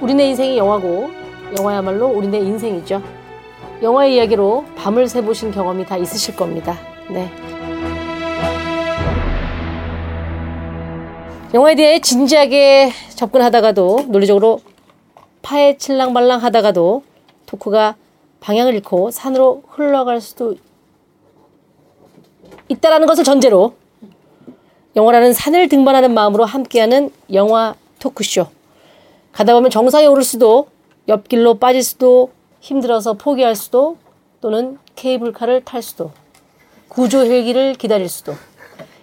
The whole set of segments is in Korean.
우리네 인생이 영화고 영화야말로 우리네 인생이죠. 영화의 이야기로 밤을 새보신 경험이 다 있으실 겁니다. 네. 영화에 대해 진지하게 접근하다가도 논리적으로 파헤칠랑말랑 하다가도 토크가 방향을 잃고 산으로 흘러갈 수도 있다라는 것을 전제로 영화라는 산을 등반하는 마음으로 함께하는 영화 토크쇼. 가다 보면 정상에 오를 수도 옆길로 빠질 수도 힘들어서 포기할 수도 또는 케이블카를 탈 수도 구조 헬기를 기다릴 수도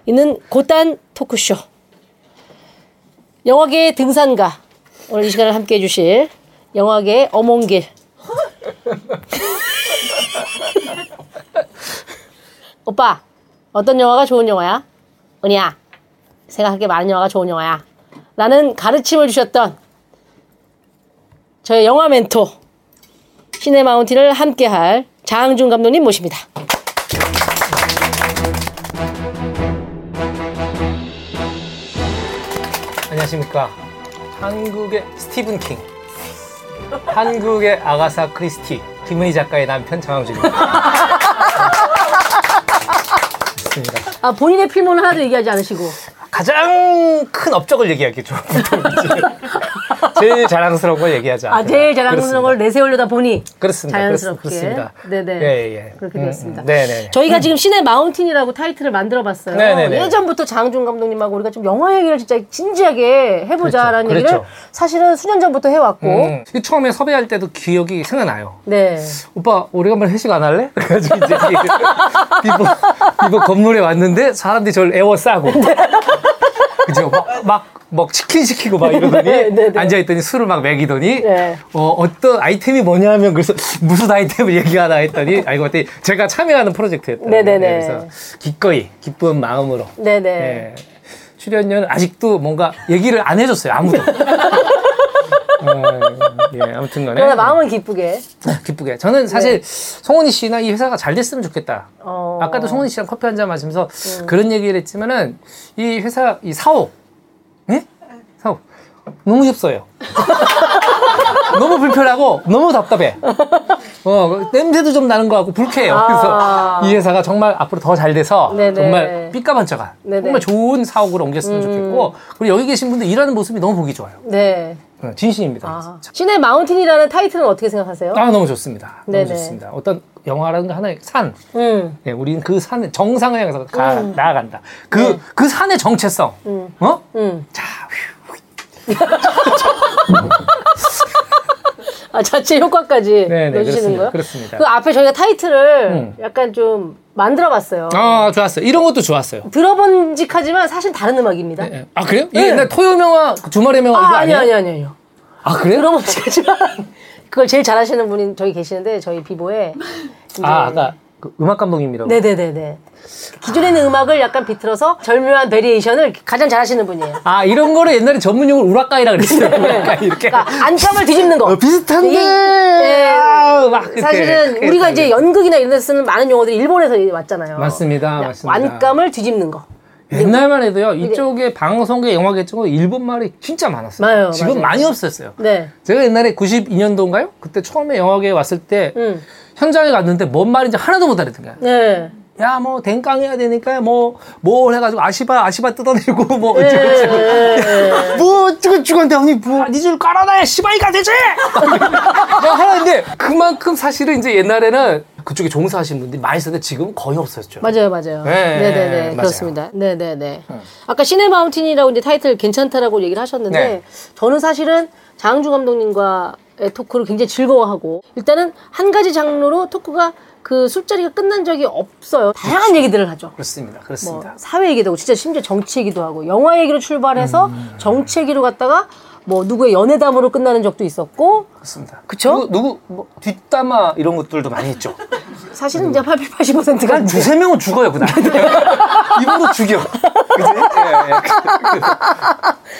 있는 곧단 토크쇼. 영화계의 등산가 오늘 이 시간을 함께 해 주실 영화계의 어몽길 오빠 어떤 영화가 좋은 영화야? 은희야 생각할 게 많은 영화가 좋은 영화야 라는 가르침을 주셨던 저의 영화 멘토 시네 마운틴을 함께할 장준 감독님 모십니다. 안녕하십니까. 한국의 스티븐 킹. 한국의 아가사 크리스티. 김은희 작가의 남편 장항준입니다. 아 본인의 필모는 하나도 얘기하지 않으시고 가장 큰 업적을 얘기하겠죠. 보통 이제. 제일 자랑스러운 걸 얘기하자. 아 제일 자랑스러운 걸 내세우려다 보니 그렇습니다. 자연스럽게 그렇습니다. 네네 예, 예. 그렇게 음, 되었습니다. 음, 네네. 저희가 지금 시내 마운틴이라고 타이틀을 만들어 봤어요. 네네네. 예전부터 장준 감독님하고 우리가 좀 영화 얘기를 진짜 진지하게 해보자라는 그렇죠. 얘기를 그랬죠. 사실은 수년 전부터 해왔고 음, 처음에 섭외할 때도 기억이 생각나요. 네. 오빠 오래간만에 회식 안 할래? 그래가지고 이제 비보 비보 건물에 왔는데 사람들이 저를 애워싸고 그죠? 막, 막, 막 치킨 시키고 막 이러더니 네, 네, 네. 앉아있더니 술을 막 먹이더니 네. 어, 어떤 아이템이 뭐냐면 그래서 무슨 아이템을 얘기하나 했더니 알고 봤더니 제가 참여하는 프로젝트였다. 네, 네, 네. 그래서 기꺼이 기쁜 마음으로 네네. 예. 출연료는 아직도 뭔가 얘기를 안 해줬어요 아무도. 어, 예, 아무튼간에 그러나 마음은 기쁘게. 기쁘게. 저는 사실 송은이 씨나 이 회사가 잘 됐으면 좋겠다. 네. 어. 아까도 송은이 씨랑 커피 한 잔 마시면서 그런 얘기를 했지만은 이 회사 이 사옥, 예? 사옥 너무 좁어요. 너무 불편하고 너무 답답해. 어 냄새도 좀 나는 것 같고 불쾌해요. 아. 그래서 이 회사가 정말 앞으로 더 잘 돼서 네네. 정말 네네. 음. 정말 좋은 사옥으로 옮겼으면 좋겠고 그리고 여기 계신 분들 일하는 모습이 너무 보기 좋아요. 네. 어, 진심입니다. 아. 시내 마운틴이라는 타이틀은 어떻게 생각하세요? 아 너무 좋습니다. 너무 네네. 좋습니다. 어떤 영화라든가 하나의 산, 음. 네, 우리는 그 산의 정상을 향해서 가, 나아간다. 그, 그 산의 정체성, 어? 음. 자, 아, 자체 효과까지 네네, 넣으시는 그렇습니다. 거예요? 그렇습니다. 그 앞에 저희가 타이틀을 음. 약간 좀 만들어 봤어요. 아, 좋았어요. 이런 것도 좋았어요. 들어본 직하지만 사실 다른 음악입니다. 예. 아, 그래요? 네. 옛날 토요명화, 주말의 명화 아, 아니, 아니에요? 아니, 아니에요. 아, 그래요? 들어본 직하지만 그걸 제일 잘하시는 분이 저기 계시는데 저희 비보에 아, 아까 그 음악 감독님이라고. 네네네네. 기존에 있는 음악을 약간 비틀어서 절묘한 variation을 가장 잘하시는 분이에요. 아, 이런 거를 옛날에 전문용어로 우라카이라 그랬어요. 우라카이 이렇게. 그러니까 안감을 뒤집는 거. 어, 비슷한데. 이- 네. 아, 막 사실은 크게 우리가. 이제 연극이나 이런 데 쓰는 많은 용어들이 일본에서 왔잖아요. 맞습니다, 그러니까 맞습니다. 완감을 뒤집는 거. 옛날만 해도요, 이쪽에 방송계 영화계 쪽은 일본 말이 진짜 많았어요. 맞아요, 지금 맞아요. 많이 없었어요. 네. 제가 옛날에 92년도인가요? 그때 처음에 영화계에 왔을 때 음. 현장에 갔는데 뭔 말인지 하나도 못 알아듣는 거야. 네. 야, 뭐, 댕깡 해야 되니까, 뭐, 뭘 해가지고, 아시바, 아시바 뜯어내고, 뭐, 네, 어쩌고저쩌고. 네, 네. 뭐, 어쩌고저쩌고, 형님, 뭐, 니줄 깔아놔야 시바이가 되지! 막 하는데, 그만큼 사실은 이제 옛날에는 그쪽에 종사하신 분들이 많이 있었는데, 지금 거의 없었죠. 맞아요, 맞아요. 네, 네, 네, 네. 그렇습니다. 네, 네, 네. 아까 시네 마운틴이라고 이제 타이틀 괜찮다라고 얘기를 하셨는데 네. 저는 사실은 장항주 감독님과의 토크를 굉장히 즐거워하고 일단은 한 가지 장르로 토크가 그 술자리가 끝난 적이 없어요. 다양한 얘기들을 하죠. 그렇습니다. 뭐 그렇습니다. 사회 얘기도 하고 진짜 심지어 정치 얘기도 하고 영화 얘기로 출발해서 음. 정치 얘기로 갔다가 뭐 누구의 연애담으로 끝나는 적도 있었고 그렇습니다. 그쵸? 누구, 누구, 뭐, 뒷담화 이런 것들도 많이 했죠. 사실은 이제 80, 80%가 한 두세 명은 죽어요, 그날. 이분도 죽여. 그지? 예, 예.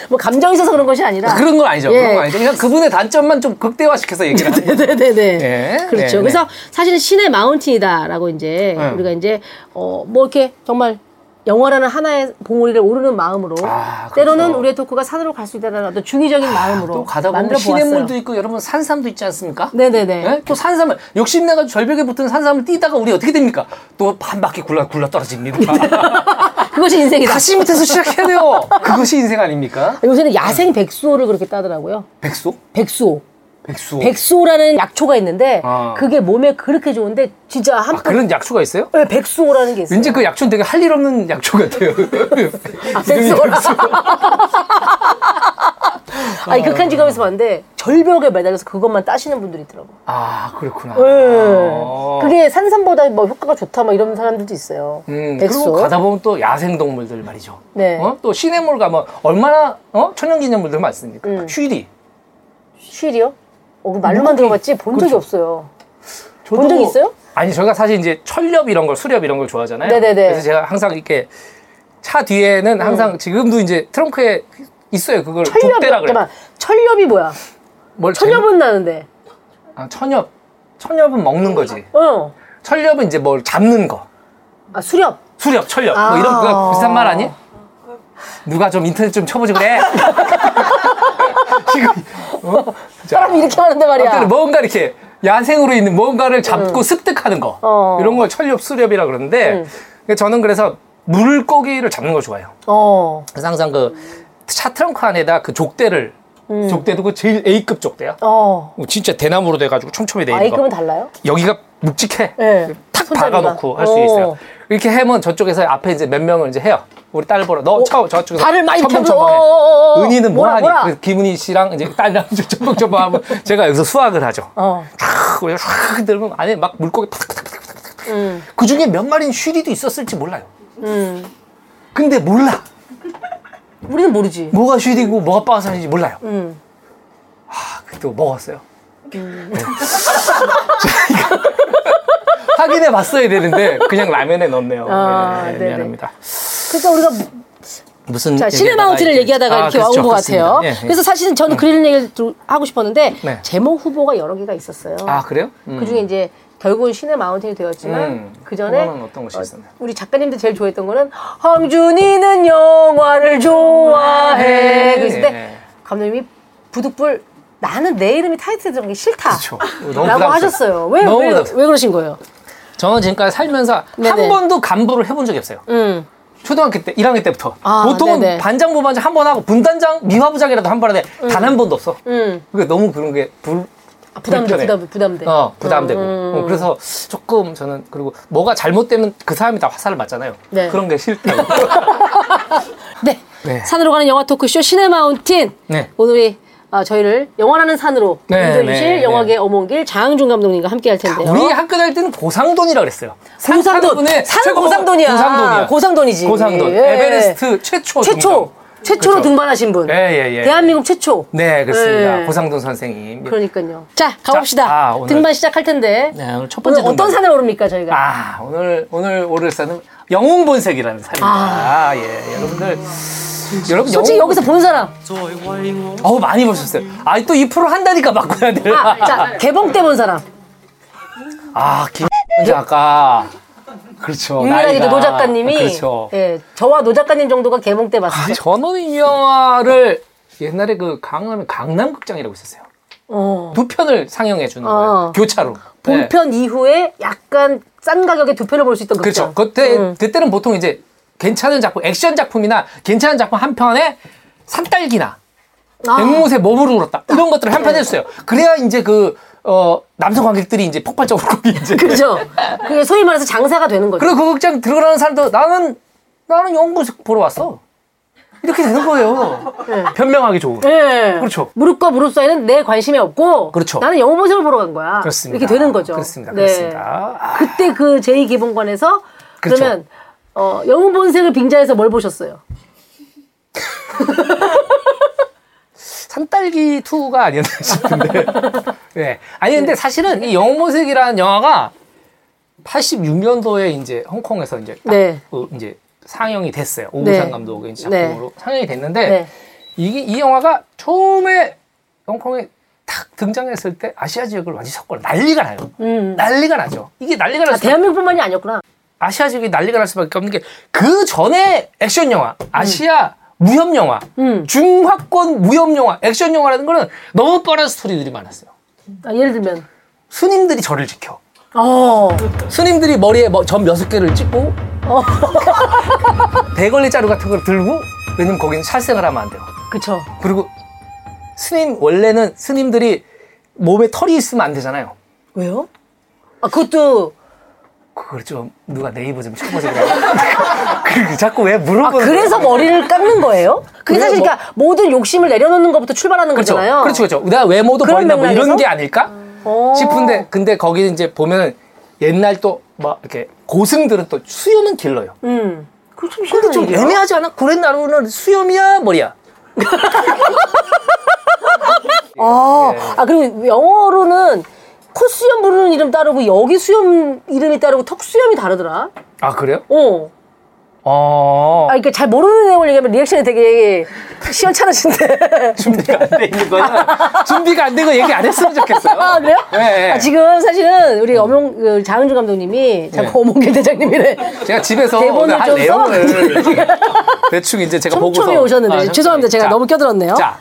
뭐 감정이 있어서 그런 것이 아니라. 그런 건 아니죠. 예. 그런 건 아니죠. 그냥 그분의 단점만 좀 극대화시켜서 얘기를 하는 거죠. 네네네. 예, 그렇죠. 네, 그래서 네. 사실은 신의 마운틴이다라고 이제 네. 우리가 이제 어 뭐 이렇게 정말 영화라는 하나의 봉우리를 오르는 마음으로 아, 그렇죠. 때로는 우리의 토크가 산으로 갈 수 있다는 어떤 중의적인 마음으로 또 가다 보면. 시냇물도 있고 여러분 산삼도 있지 않습니까? 네네네. 예? 또 산삼을 욕심내가지고 절벽에 붙은 산삼을 뛰다가 우리 어떻게 됩니까? 또 반 바퀴 굴러 굴러 떨어집니다. 그것이 인생이다. 다시 밑에서 시작해야 돼요. 그것이 인생 아닙니까? 요새는 야생 백수호를 그렇게 따더라고요. 백소? 백수호. 백수. 백수호라는 약초가 있는데 아. 그게 몸에 그렇게 좋은데 진짜 한 아, 그런 약초가 있어요? 네, 백수호라는 게 있어요. 왠지 그 약초는 되게 할 일 없는 약초 같아요. 아, 백수호라. 아니 극한 직업에서 봤는데 절벽에 매달려서 그것만 따시는 분들이 있더라고. 아 그렇구나. 네. 어. 그게 산삼보다 뭐 효과가 좋다 막 이런 사람들도 있어요. 음, 백수. 그리고 가다 보면 또 야생 동물들 말이죠. 네. 어? 또 시냇물 가면 얼마나 어? 천연기념물들 많습니까? 음. 쉬리. 쉬리요? 어, 그 말로만 물고기. 들어봤지 본 적이 그렇죠. 없어요. 본 적 있어요? 아니 저희가 사실 이제 철렵 이런 걸 수렵 이런 걸 좋아하잖아요. 네네네. 그래서 제가 항상 이렇게 차 뒤에는 항상 지금도 이제 트렁크에 있어요. 그걸 족대라 그래. 잠깐만 철렵이 뭐야? 뭘 철렵은 나는데. 아, 천엽. 천엽은 먹는 거지. 어. 철렵은 이제 뭘 잡는 거. 아 수렵. 수렵, 철렵. 아. 뭐 이런 거 비슷한 말 아니? 누가 좀 인터넷 좀 쳐보지 그래. 지금 어? 자, 사람이 이렇게 하는데 말이야. 아무튼 뭔가 이렇게 야생으로 있는 뭔가를 잡고 습득하는 거 어. 이런 걸 철렵, 수렵이라 그러는데 저는 그래서 물고기를 잡는 걸 좋아해요. 어. 그래서 항상 그 차 트렁크 안에다 그 족대를 족대도 그 제일 A급 족대야. 어. 진짜 대나무로 돼가지고 촘촘히 돼 있는 거. 아이급은 달라요? 여기가 묵직해. 네. 탁. 박아놓고 할수 어. 있어요. 이렇게 하면 저쪽에서 앞에 이제 몇 명을 이제 해요. 우리 딸 보러 너 쳐, 저쪽에서 발을 많이. 어어어어. 은희는 뭐라, 뭐하니? 뭐라? 그래서 김은희 씨랑 이제 딸이랑 첨벙첨벙하면 제가 여기서 수학을 하죠. 어. 탁 들으면 안에 막 물고기 팍팍팍팍팍. 음. 그 중에 몇 마리는 쉬리도 있었을지 몰라요. 음. 근데 몰라. 우리는 모르지. 뭐가 쉬리고 뭐가 빠사인지 몰라요. 음. 아, 또 먹었어요. 네. 저희가 확인해 봤어야 되는데 그냥 라면에 넣었네요. 아, 네. 미안합니다. 그러니까 우리가 무슨 자, 이제- 얘기하다가 아, 이렇게 그렇죠. 와온 것 같아요. 예, 예. 그래서 사실은 저는 그런 얘기를 좀 하고 싶었는데 네. 제목 후보가 여러 개가 있었어요. 아 그래요? 음. 그 중에 이제 결국은 신의 마운틴이 되었지만 음, 그 전에 어떤 것이 있었나요? 우리 작가님들 제일 좋아했던 거는 황준이는 영화를 좋아해. 그랬을 때 예. 감독님이 부득불 나는 내 이름이 타이틀에 들어간 게 싫다. 그렇죠. 라고. 하셨어요. 왜, 왜. 왜 그러신 거예요? 저는 지금까지 살면서 네네. 한 번도 간부를 해본 적이 없어요. 음. 초등학교 때, 1학년 때부터. 아, 보통은 네네. 반장, 부반장 한 번 하고 분단장, 미화부장이라도 한 번 하는데 단한 번도 없어. 음. 그게 너무 그런 게 불, 아, 부담돼. 부담, 부담돼. 어, 부담되고. 음. 어, 그래서 조금 저는, 그리고 뭐가 잘못되면 그 사람이 다 화살을 맞잖아요. 네. 그런 게 싫다고. 네. 네. 산으로 가는 영화 토크쇼 시네 마운틴. 네. 오늘이 아, 저희를 영화라는 산으로 네, 인도해주실 네, 영화계 어몽길 장항준 감독님과 함께 할 텐데요. 우리 학교 다닐 때는 고상돈이라 그랬어요. 산 고상돈. 산은 고상돈이야. 고상돈이야. 고상돈이지. 고상돈. 예. 에베레스트 최초. 최초. 등반. 최초로 그렇죠. 등반하신 분. 예, 예, 예. 대한민국 최초. 네, 그렇습니다. 예. 고상돈 선생님. 그러니까요. 자, 가봅시다. 자, 아, 오늘- 등반 시작할 텐데. 네, 오늘 첫 번째 오늘 어떤. 산에 오릅니까, 저희가? 아, 오늘, 오늘 오를 산은 영웅본색이라는 산입니다. 아. 아, 예. 여러분들. 여러분, 솔직히 여기서 본 사람. 어우, 많이 보셨어요. 아, 또2% 한다니까 바꿔야 돼요. 아, 자, 개봉 때 본 사람. 아, 김 작가. 그렇죠. 유일하게도 나이가. 노 작가님이. 그렇죠. 예, 저와 노 작가님 정도가 개봉 때 봤어요. 전원 이 영화를 옛날에 그 강남에 강남극장이라고 있었어요. 어. 두 편을 상영해 주는 어. 거예요. 교차로. 네. 본편 이후에 약간 싼 가격에 두 편을 볼 수 있던 그렇죠. 극장. 그때 음. 그때는 보통 이제 괜찮은 작품, 액션 작품이나 괜찮은 작품 한 편에 산딸기나 아. 앵무새 몸으로 울었다 이런 것들을 한 편 해줬어요. 그래야 이제 그 어, 남성 관객들이 이제 폭발적으로 거기 이제 그죠? 그게 소위 말해서 장사가 되는 거죠. 그리고 그 극장 들어가는 사람도 나는 나는 영웅본색 보러 왔어. 이렇게 되는 거예요. 네. 변명하기 좋은. 예. 그렇죠. 무릎과 무릎 사이는 내 관심이 없고. 그렇죠. 나는 영어 본색을 보러 간 거야. 그렇습니다. 이렇게 되는 거죠. 그렇습니다. 네. 그렇습니다. 아, 그때 그 제2기본관에서 그렇죠. 그러면 어, 영웅 본색을 빙자해서 뭘 보셨어요? 산딸기 2가 아니었나 싶은데. 네. 아니 근데 사실은 이 영웅 본색이라는 영화가 86년도에 이제 홍콩에서 이제 딱 네. 어, 이제 상영이 됐어요. 오우삼 네. 감독의 네. 작품으로 상영이 됐는데 네. 이게 이 영화가 처음에 홍콩에 탁 등장했을 때 아시아 지역을 완전 석권 난리가 나요. 음. 난리가 나죠. 이게 난리가 아, 났어. 대한민국뿐만이 아니었구나. 아시아 지역이 난리가 날 수밖에 없는 게 그 전에 액션 영화, 아시아 무협 영화, 음. 중화권 무협 영화, 액션 영화라는 거는 너무 뻔한 스토리들이 많았어요. 아, 예를 들면. 스님들이 절을 지켜. 어. 스님들이 머리에 뭐점 여섯 개를 찍고 어. 대걸레 자루 같은 걸 들고 왜냐면 거기는 살생을 하면 안 돼요. 그쵸. 그리고 스님 원래는 스님들이 몸에 털이 있으면 안 되잖아요. 왜요? 아, 그것도. 그걸 좀 누가 네이버 좀 쳐보세요. 그 자꾸 왜 아, 물어보는 그래서 거야? 머리를 깎는 거예요? 그게 사실 뭐- 그러니까 모든 욕심을 내려놓는 것부터 출발하는 그렇죠. 거잖아요. 그렇죠, 그렇죠. 내가 외모도 버린다 뭐 이런? 게 아닐까 어. 싶은데 근데 거기는 이제 보면 옛날 또 막 이렇게 고승들은 또 수염은 길러요. 음. 그거 좀 근데 좀 얘기야. 애매하지 않아? 구렛나루는 수염이야 머리야? 아, 예. 아, 그리고 영어로는 콧수염 부르는 이름 따르고 여기 수염 이름이 따르고 턱 수염이 다르더라. 아 그래요? 어. 어 아, 그러니까 잘 모르는 내용을 얘기하면 리액션이 되게 시원찮으신데. 준비가 안 돼 있는 거야. 준비가 안 되고 얘기 안 했으면 좋겠어요. 아, 그래요? 네. 아, 지금 사실은 우리 엄용, 그 장은주 감독님이 자꾸 네. 어몽길 대장님이래. 제가 집에서 대본을 좀 내용을 대충 이제 제가 보고서 오셨는데. 아. 죄송합니다. 제가 자, 너무 껴들었네요. 자,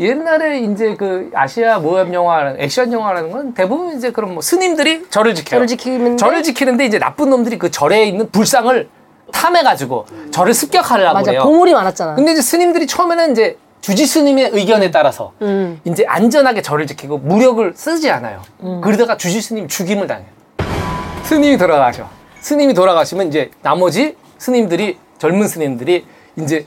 옛날에 이제 그 아시아 모협 영화, 액션 영화라는 건 대부분 이제 그런 뭐 스님들이 절을 지켜요. 절을 지키는데? 절을 지키는데 이제 나쁜 놈들이 그 절에 있는 불상을 탐해가지고 절을 습격하려고 맞아. 해요. 보물이 많았잖아. 근데 이제 스님들이 처음에는 이제 주지 스님의 의견에 따라서 음. 이제 안전하게 절을 지키고 무력을 쓰지 않아요. 음. 그러다가 주지 스님 죽임을 당해요. 스님이 돌아가셔. 스님이 돌아가시면 이제 나머지 스님들이 젊은 스님들이 이제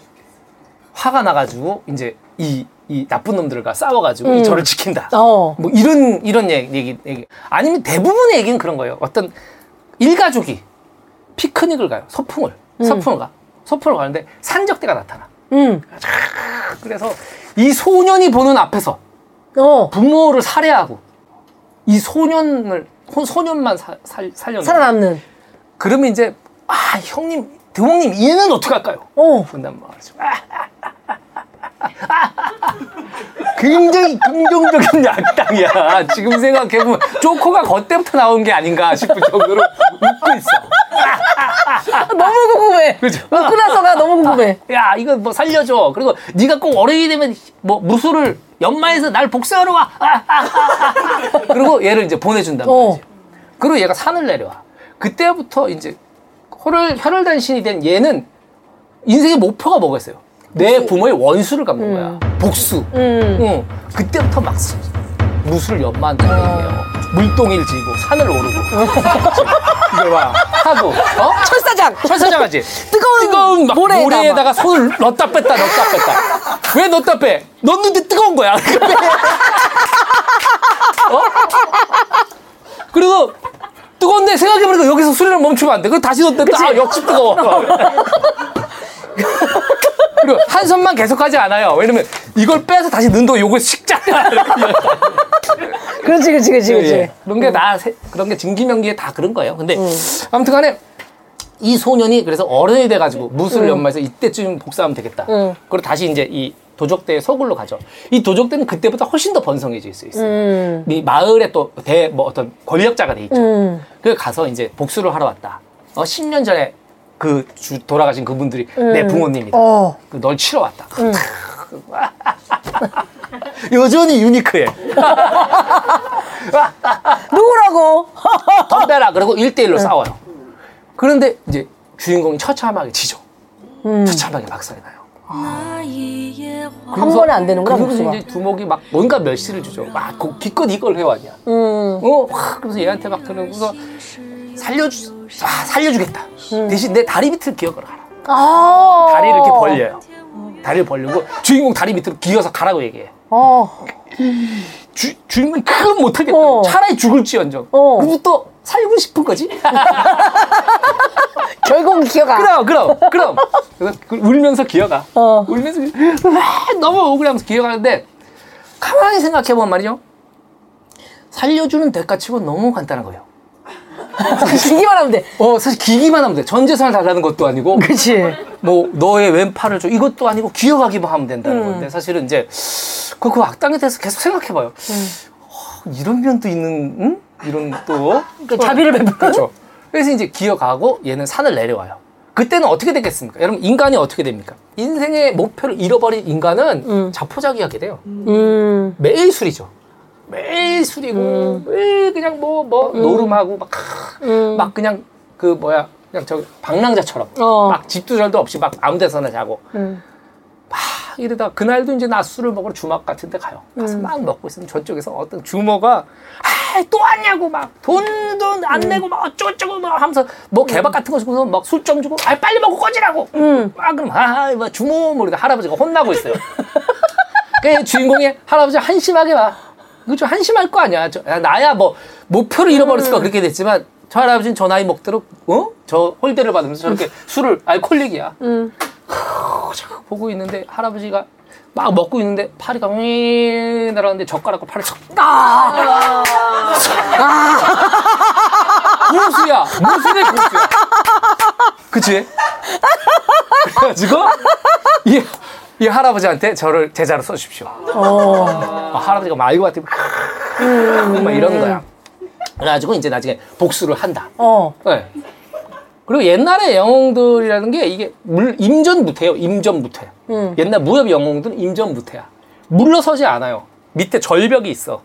화가 나가지고 이제 이, 이 나쁜 놈들과 싸워가지고 이 절을 지킨다. 음. 어. 뭐 이런 이런 얘기, 얘기, 아니면 대부분의 얘기는 그런 거예요. 어떤 일가족이 피크닉을 가요. 소풍을 소풍을 가 소풍을 가는데 산적대가 나타나. 음. 그래서 이 소년이 보는 앞에서 어. 부모를 살해하고 이 소년을 호- 소년만 사- 살 살려 살아남는. 그러면 이제 아 형님 드몽님 얘는 어떻게 할까요? 어. 분단 말이죠. 굉장히 긍정적인 악당이야. 지금 생각해보면 조커가 그때부터 나온 게 아닌가 싶을 정도로 웃고 있어. 너무 궁금해. 그죠? 웃고 나서가 너무 궁금해. 야 이거 뭐 살려줘. 그리고 네가 꼭 어른이 되면 뭐 무술을 연마해서 날 복수하러 와. 그리고 얘를 이제 보내준단 어. 말이지. 그리고 얘가 산을 내려와. 그때부터 이제 혈을 혈혈단신이 된 얘는 인생의 목표가 뭐겠어요? 내 부모의 원수를 갚는 거야. 복수. 음. 응. 그때부터 막 수- 무술을 연마한다는 얘기예요. 물동이를 지고 산을 오르고 이걸 막 하고 어? 철사장. 철사장 하지. 뜨거운 뜨거운 막 모래에다 모래에다가 손을 넣었다 뺐다 넣었다 뺐다. 왜 넣었다 빼? 넣는데 뜨거운 거야. 어? 그리고 뜨거운데 생각해보니까 여기서 수리를 멈추면 안 돼. 그리고 다시 넣었다. 아, 역시 뜨거워. 그리고 한 손만 계속하지 않아요. 왜냐면 이걸 빼서 다시 넣는다고 요거 식잖아. 그렇지, 그렇지, 그렇지, 그렇지. 예. 그런 게다 그런 게 진기명기에 다 그런 거예요. 근데 아무튼 간에 이 소년이 그래서 어른이 돼가지고 무술 연마해서 이때쯤 복사하면 되겠다. 응. 그리고 다시 이제 이 도적대의 서굴로 가죠. 이 도적대는 그때보다 훨씬 더 번성해질 수 있어요. 음. 이 마을에 또 대 뭐 어떤 권력자가 돼 있죠. 음. 그 가서 이제 복수를 하러 왔다. 어 10년 전에 그 주- 돌아가신 그분들이 내 부모님이다. 어. 그 널 치러 왔다. 여전히 유니크해. 누구라고? 덤벼라 그러고 1대1로 싸워요. 그런데 이제 주인공이 처참하게 지죠. 처참하게 박살이 나요. 한 번에 안 되는구나, 그리고 복수가. 이제 두목이 막 뭔가 멸시를 주죠. 막 그- 기껏 이걸 해왔냐. 음. 어, 확 그래서 얘한테 막 그러고서 살려주, 아, 살려주겠다. 대신 내 다리 밑을 하라. 아. 다리를 이렇게 벌려요. 다리를 벌리고 주인공 다리 밑으로 기어서 가라고 얘기해. 어. 주, 주인공이 그건 못하겠다. 어. 차라리 죽을지언정. 어. 그리고 또 살고 싶은 거지. 결국 기어가. 그럼 그럼 그럼 그래서 그 울면서 기어가 어. 울면서 와, 너무 억울하면서 기어가는데 가만히 생각해보면 말이죠 살려주는 대가치고 너무 간단한 거예요 기기만 하면 돼. 어, 사실 기기만 하면 돼. 전 재산을 달라는 것도 아니고, 그치. 뭐, 너의 왼팔을 줘. 이것도 아니고, 기어가기만 하면 된다는 음. 건데, 사실은 이제, 그, 그 악당에 대해서 계속 생각해봐요. 음. 어, 이런 면도 있는, 응? 이런 또. 그 자비를 베풀어. 그렇죠. 그래서 이제 기어가고, 얘는 산을 내려와요. 그때는 어떻게 됐겠습니까? 여러분, 인간이 어떻게 됩니까? 인생의 목표를 잃어버린 인간은 자포자기하게 돼요. 음. 매일 술이죠. 매일 술이고 매일 그냥 뭐뭐 노름하고 막 막 그냥 그 뭐야 그냥 저 방랑자처럼. 어. 막 집두절도 없이 막 아무 데서나 자고. 음. 막 이러다 그날도 이제 낮술을 먹으러 주막 같은 데 가요. 가서 막 먹고 있으면 저쪽에서 어떤 주모가 아또 왔냐고 막 돈도 안 내고 막 어쩌고저쩌고 막 하면서 뭐 개밥 같은 거 주고서 막 술 좀 주고 아 빨리 먹고 꺼지라고. 막 그럼 아뭐 주모 모르게 할아버지가 혼나고 있어요. 그 주인공이 할아버지 한심하게 막 이거 좀 한심할 거 아니야. 저, 야, 나야 뭐 목표를 잃어버렸을까 그렇게 됐지만 저 할아버지는 저 나이 먹도록 어? 저 홀대를 받으면서 저렇게 술을 알콜릭이야. 저 보고 있는데 할아버지가 막 먹고 있는데 파리가 윙 날아가는데 젓가락으로 팔을 척 아! 고수야 무슨의 고수야 그치? 그래가지고 이, 이 할아버지한테 저를 제자로 써주십시오 아, 할아버지가 막 알고 봤더니 막 이러는 거야 그래가지고 이제 나중에 복수를 한다 어. 네. 그리고 옛날의 영웅들이라는 게 이게 물 임전무태예요. 임전무태. 음. 옛날 무협 영웅들은 임전무태야. 물러서지 않아요. 밑에 절벽이 있어.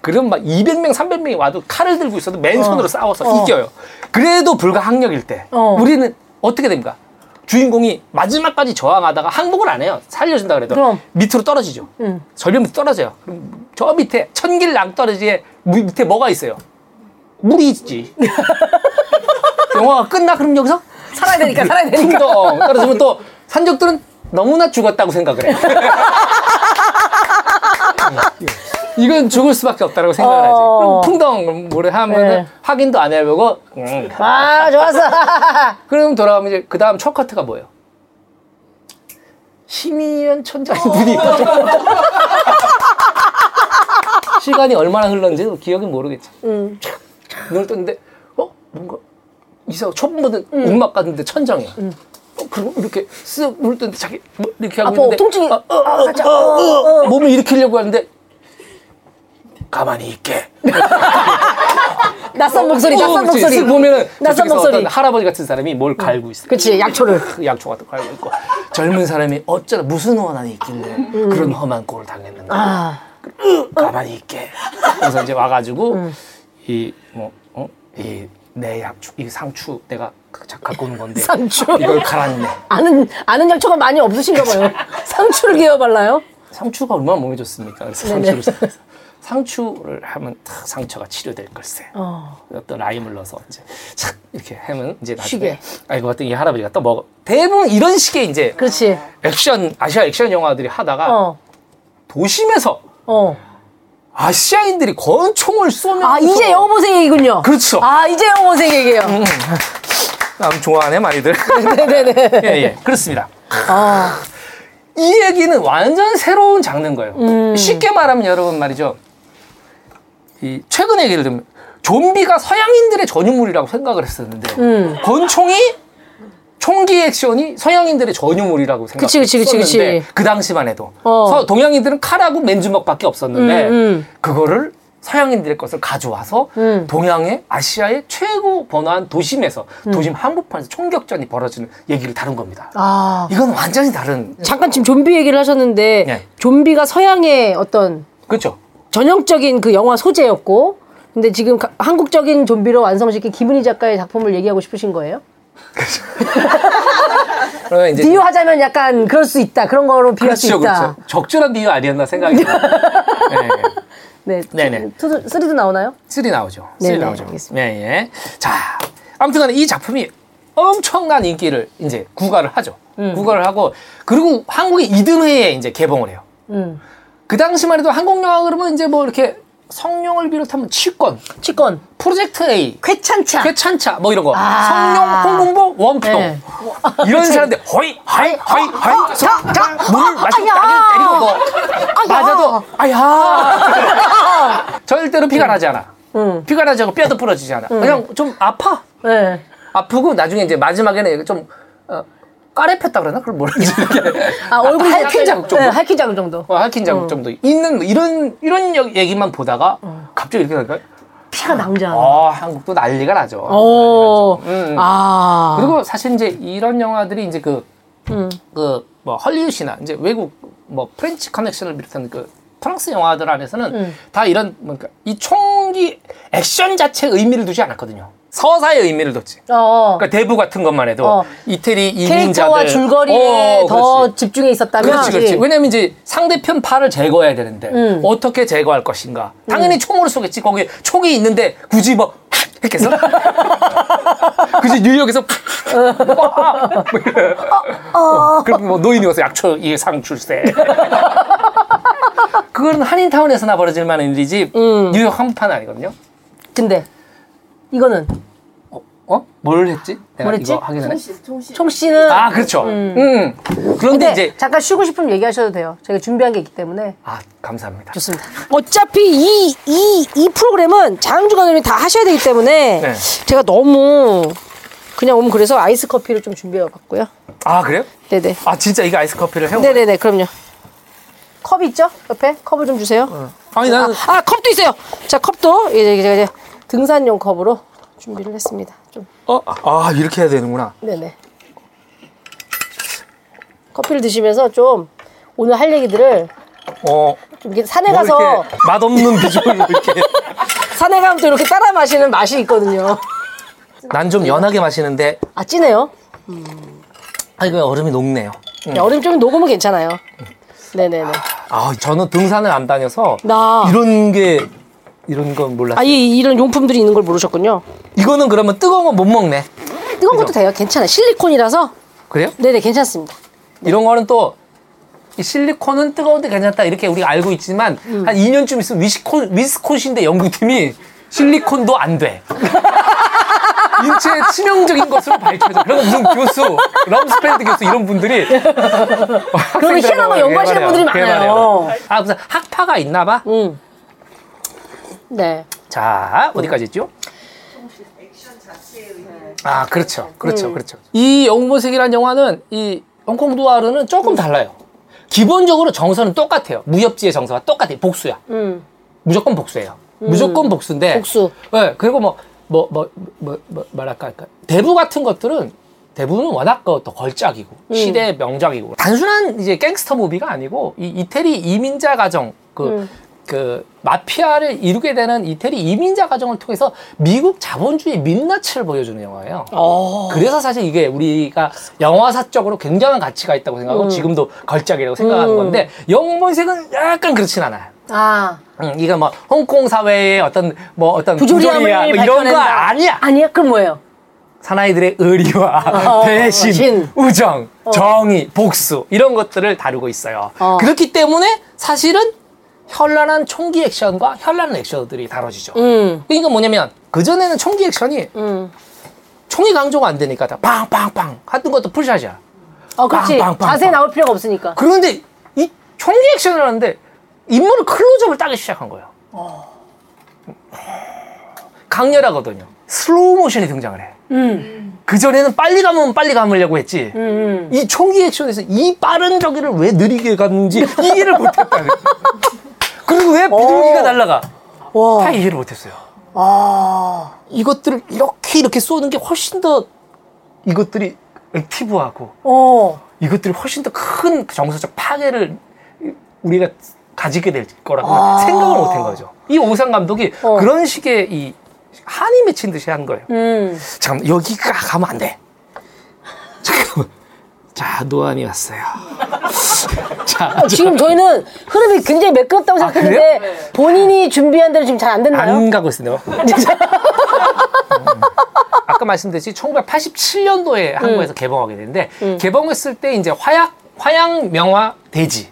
그럼 막 200명, 300명이 와도 칼을 들고 있어도 맨손으로 싸워서 어. 이겨요. 그래도 불과 학력일 때 어. 우리는 어떻게 됩니까? 주인공이 마지막까지 저항하다가 항복을 안 해요. 살려준다 그래도 그럼. 밑으로 떨어지죠. 음. 절벽 밑에 떨어져요. 그럼 저 밑에 천길 낭떠러지에 물 밑에 뭐가 있어요? 물이 있지. 영화가 끝나 그럼 여기서 살아야 되니까, 살아야 되니까. 풍덩 떨어지면 또 산적들은 너무나 죽었다고 생각을 해. 이건 죽을 수밖에 없다고 생각을 하지. 어. 그럼 풍덩 뭐래 하면은 네. 확인도 안 해보고 음. 아, 좋았어. 그럼 돌아오면 이제 그 다음 첫 커트가 뭐예요? 심의연 천장의 눈이 있다. 시간이 얼마나 흘렀는지 기억이 모르겠지. 음. 눈을 떴는데 어 뭔가 이상 처음 보는 음악 같은데 천장이야. 어, 그리고 이렇게 쓱 눈을 떴는데 자기 뭐 이렇게 하고 아파, 있는데 통증이. 어, 어, 어, 살짝, 어, 어, 어, 어. 몸을 일으키려고 하는데 가만히 있게. 낯선 목소리, 어, 낯선 그치. 목소리. 쓱 보면은 낯선 저쪽에서 목소리. 어떤 할아버지 같은 사람이 뭘 갈고 있어. 그치, 약초를. 그 약초 같은 거 갈고 있고 젊은 사람이 어쩌다 무슨 원한이 있길래 그런 험한 꼴을 당했는가. 아. 가만히 있게. 그래서 이제 와가지고 이뭐 어? 이내 약초 이 상추 내가 그 자- 갖고 오는 건데 상추. 이걸 갈았네. 아는, 아는 약초가 많이 없으신가 봐요. 상추를 기어 발라요? 상추가 얼마나 몸에 좋습니까? 그래서 네네. 상추를 사- 상추를 하면 탁 상처가 치료될 걸세. 어. 어떤 라임을 넣어서 이제 착 이렇게 하면 이제 나중에. 아이고 어떤 이 할아버지가 또 먹어. 대부분 이런 식의 이제 그렇지. 액션 아시아 액션 영화들이 하다가 어. 도심에서 어. 아시아인들이 권총을 쏘면서 아, 이제 영어보생 얘기군요. 그렇죠. 아, 이제 영어보생 얘기예요. 남 좋아하네 많이들. 네네네. 예, 예. 그렇습니다. 아, 이 얘기는 완전 새로운 장르인 거예요. 음. 쉽게 말하면 여러분 말이죠. 이 최근 얘기를 들면 좀비가 서양인들의 전유물이라고 생각을 했었는데 음. 권총이 총기 액션이 서양인들의 전유물이라고 생각했었는데. 그 당시만 해도 어. 서- 동양인들은 칼하고 맨주먹밖에 없었는데 음, 음. 그거를 서양인들의 것을 가져와서 음. 동양의 아시아의 최고 번화한 도심에서 도심 한복판에서 총격전이 벌어지는 얘기를 다룬 겁니다. 아. 이건 완전히 다른 잠깐 지금 좀비 얘기를 하셨는데, 네. 좀비가 서양의 어떤 그렇죠. 전형적인 그 영화 소재였고, 근데 지금 가- 한국적인 좀비로 완성시킨 김은희 작가의 작품을 얘기하고 싶으신 거예요? 그러면 이제 비유하자면 약간 그럴 수 있다. 그런 거로 비유할 수 그렇죠, 있다. 그렇죠. 적절한 비유 아니었나 생각이 들어요. 네. 네. 네네. two, three도 나오나요? three 나오죠. three 네네, 나오죠. 알겠습니다. 네, 예. 자, 아무튼간에 이 작품이 엄청난 인기를 이제 구가를 하죠. 음. 구가를 하고 그리고 한국의 이듬해에 이제 개봉을 해요. 음. 그 당시만 해도 한국 영화 그러면 이제 뭐 이렇게 성룡을 비롯하면 취권, 취권, 프로젝트 A, 쾌찬차. 쾌찬차 뭐 이런 거, 아. 성룡 홍금보 원표 네. 이런 사람들 허이 하이 하이 하이 물을 마시고 따귀를 때리고 뭐 맞아도 아야 절대로 피가 나지 않아. 응. 피가 나지 않고 뼈도 부러지지 않아. 그냥 좀 아파. 네. 아프고 나중에 이제 마지막에는 좀 어, 까레 폈다 그러나? 그걸 그러지? 아, 얼굴 할킨 자국 정도? 네, 할킨 자국 정도. 어, 할킨 자국 정도 있는 뭐 이런 이런 여- 얘기만 보다가 갑자기 이렇게 하니까 피가 낭자. 아 한국도 난리가 나죠. 오. 음. 아. 그리고 사실 이제 이런 영화들이 이제 그 음. 그 뭐 헐리우드나 이제 외국 뭐 French Connection을 비롯한 그 프랑스 영화들 안에서는 음. 다 이런 뭔가 이 총기 액션 자체에 의미를 두지 않았거든요. 서사의 의미를 뒀지. 어. 그러니까 대부 같은 것만 해도 어. 이태리 캐릭터와 이민자들 줄거리에 어, 더 그렇지. 집중해 있었다면. 그렇지, 그렇지. 왜냐면 이제 상대편 팔을 제거해야 되는데 음. 어떻게 제거할 것인가? 당연히 총으로 쏘겠지. 거기 총이 있는데 굳이 뭐 이렇게 해서 굳이 뉴욕에서 어, 그럼 뭐 노인이 와서 약초 예상 출세. 그거는 한인타운에서나 벌어질 만한 일이지 음. 뉴욕 한복판 아니거든요. 근데 이거는 어? 어? 뭘 했지? 내가 뭘 했지? 이거 하기 전에. 총 씨는 아 그렇죠. 음. 그런데 근데 이제 잠깐 쉬고 싶으면 얘기하셔도 돼요. 저희가 준비한 게 있기 때문에 아 감사합니다. 좋습니다. 어차피 이, 이, 이 프로그램은 장주 감독님이 다 하셔야 되기 때문에 네. 제가 너무 그냥 오면 그래서 아이스 커피를 좀 준비해 봤고요. 아 그래요? 네네. 아 진짜 이거 아이스 커피를 해온 네네네, 그럼요. 컵 있죠? 옆에? 컵을 좀 주세요. 아니 나는 아, 컵도 있어요. 자, 컵도 이제 제가 이제 등산용 컵으로 준비를 했습니다. 좀, 어? 아 이렇게 해야 되는구나. 네네. 커피를 드시면서 좀 오늘 할 얘기들을 어. 좀 이렇게 산에 뭐 가서 이렇게 맛없는 비주얼로 이렇게. 산에 가면 또 이렇게 따라 마시는 맛이 있거든요. 난 좀 연하게 마시는데 아, 진해요? 아 이거 얼음이 녹네요. 네, 얼음 좀 녹으면 괜찮아요. 네네네. 아 저는 등산을 안 다녀서 나. 이런 게 이런 건 몰랐어요. 아, 이, 이런 용품들이 있는 걸 모르셨군요. 이거는 그러면 뜨거운 건 못 먹네. 뜨거운 것도 돼요. 괜찮아요. 실리콘이라서. 그래요? 네네, 괜찮습니다. 이런 거는 또. 이 실리콘은 뜨거운데 괜찮다 이렇게 우리가 알고 있지만 음. 한 2년쯤 있으면 위스콘 위스콘신데 연구팀이 실리콘도 안 돼. 인체에 치명적인 것으로 밝혀져. 그리고 무슨 교수, 럼스펠드 교수 이런 분들이 그런 희한한 거 연구하시는 분들이 많아요. 아 무슨 학파가 있나 봐. 음. 네. 자 어디까지 있죠? 아 그렇죠, 그렇죠, 그렇죠. 이 영웅본색이라는 영화는 이 홍콩 두아르는 조금 달라요. 기본적으로 정서는 똑같아요. 무협지의 정서가 똑같아요. 복수야. 음. 무조건 복수예요. 무조건 복수인데. 복수. 네, 그리고 뭐, 뭐, 뭐, 뭐, 뭐 말할까, 할까. 대부 같은 것들은 대부분은 워낙 그또 걸작이고, 시대 명작이고, 단순한 이제 갱스터 무비가 아니고, 이 이태리 이민자 가정, 그, 그, 마피아를 이루게 되는 이태리 이민자 가정을 통해서 미국 자본주의 민낯을 보여주는 영화예요. 어. 그래서 사실 이게 우리가 영화사적으로 굉장한 가치가 있다고 생각하고 지금도 걸작이라고 생각하는 음. 건데 영본색은 약간 그렇진 않아요. 아. 응, 이거 뭐 홍콩 사회의 어떤 뭐 어떤 부조리함을 부조리야 뭐 이런 거. 아니야. 아니야? 그럼 뭐예요? 사나이들의 의리와 어, 배신, 신. 우정, 정의, 복수 이런 것들을 다루고 있어요. 어. 그렇기 때문에 사실은 현란한 총기 액션과 현란한 액션들이 다뤄지죠. 음. 그러니까 뭐냐면 그 전에는 총기 액션이 음. 총이 강조가 안 되니까 다 빵빵빵 하던 것도 full shot이야. 어, 그렇지. 빵, 빵, 빵, 자세히 빵. 나올 필요가 없으니까. 그런데 이 총기 액션을 하는데 인물을 클로즈업을 따기 시작한 거예요. 강렬하거든요. 슬로우 모션이 등장을 해. 음. 그 전에는 빨리 가면 빨리 감으려고 했지. 음. 음. 이 총기 액션에서 이 빠른 저기를 왜 느리게 갔는지 이해를 못했다 는. 그리고 왜 비둘기가 날아가? 다 와. 이해를 못했어요. 아. 이것들을 이렇게 이렇게 쏘는 게 훨씬 더 이것들이 액티브하고 어. 이것들이 훨씬 더 큰 정서적 파괴를 우리가 가지게 될 거라고 아. 생각을 못한 거죠. 이 오상 감독이 어. 그런 식의 이 한이 맺힌 듯이 한 거예요. 음. 잠깐 여기가 가면 안 돼. 자 노안이 왔어요. 자 지금 저희는 흐름이 굉장히 매끄럽다고 아, 생각했는데 본인이 준비한 대로 지금 잘 안 됐나요? 안 가고 있어요. 음. 아까 말씀드렸듯이 1987년도에 한국에서 개봉하게 됐는데 개봉했을 때 이제 화약 화양 명화 대지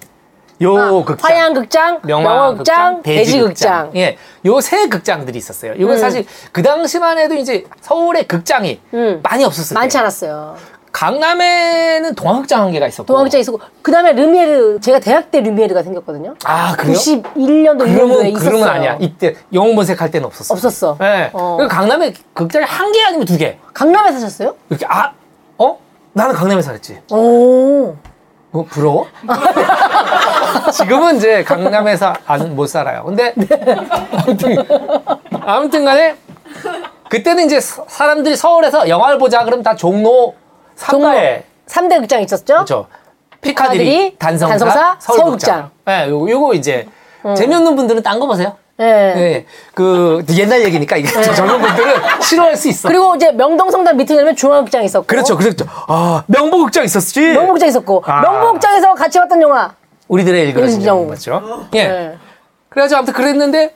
요 아, 극장 화양 극장, 명화 극장, 돼지극장. 예, 요 세 극장들이 있었어요. 이건 사실 그 당시만 해도 이제 서울의 극장이 음. 많이 없었을 많지 때 않았어요. 강남에는 동화극장 한 개가 있었고. 동화극장 있었고 그 다음에 르미에르 제가 대학 때 르미에르가 생겼거든요. 아 그래요? 91년도 2년도에 그러면 있었어요. 그러면 아니야. 이때 영웅 본색 할 때는 없었어. 없었어. 네. 어. 강남에 극장이 한 개 아니면 두 개. 강남에 사셨어요? 이렇게 아 어? 나는 강남에 살았지. 오. 어, 부러워? 지금은 이제 강남에서 안, 못 살아요. 근데 아무튼 아무튼 간에 그때는 이제 사- 사람들이 서울에서 영화를 보자 그러면 다 종로 3가에 3대 극장 있었죠? 그렇죠. 피카디리, 피카디리, 단성사, 단성사, 서울극장. 서울극장. 네, 요거, 요거 이제 재미없는 분들은 딴 거 보세요. 네. 네, 그 옛날 얘기니까 이게 젊은 분들은 싫어할 수 있어. 그리고 이제 명동성당 밑에 내면 중앙극장 있었고. 그렇죠, 그렇죠. 아 명보극장 있었지. 명복극장 있었고. 아. 명복극장에서 같이 봤던 영화. 우리들의 일그러진 일그러진 영웅 맞죠? 예. 네. 그래가지고 아무튼 그랬는데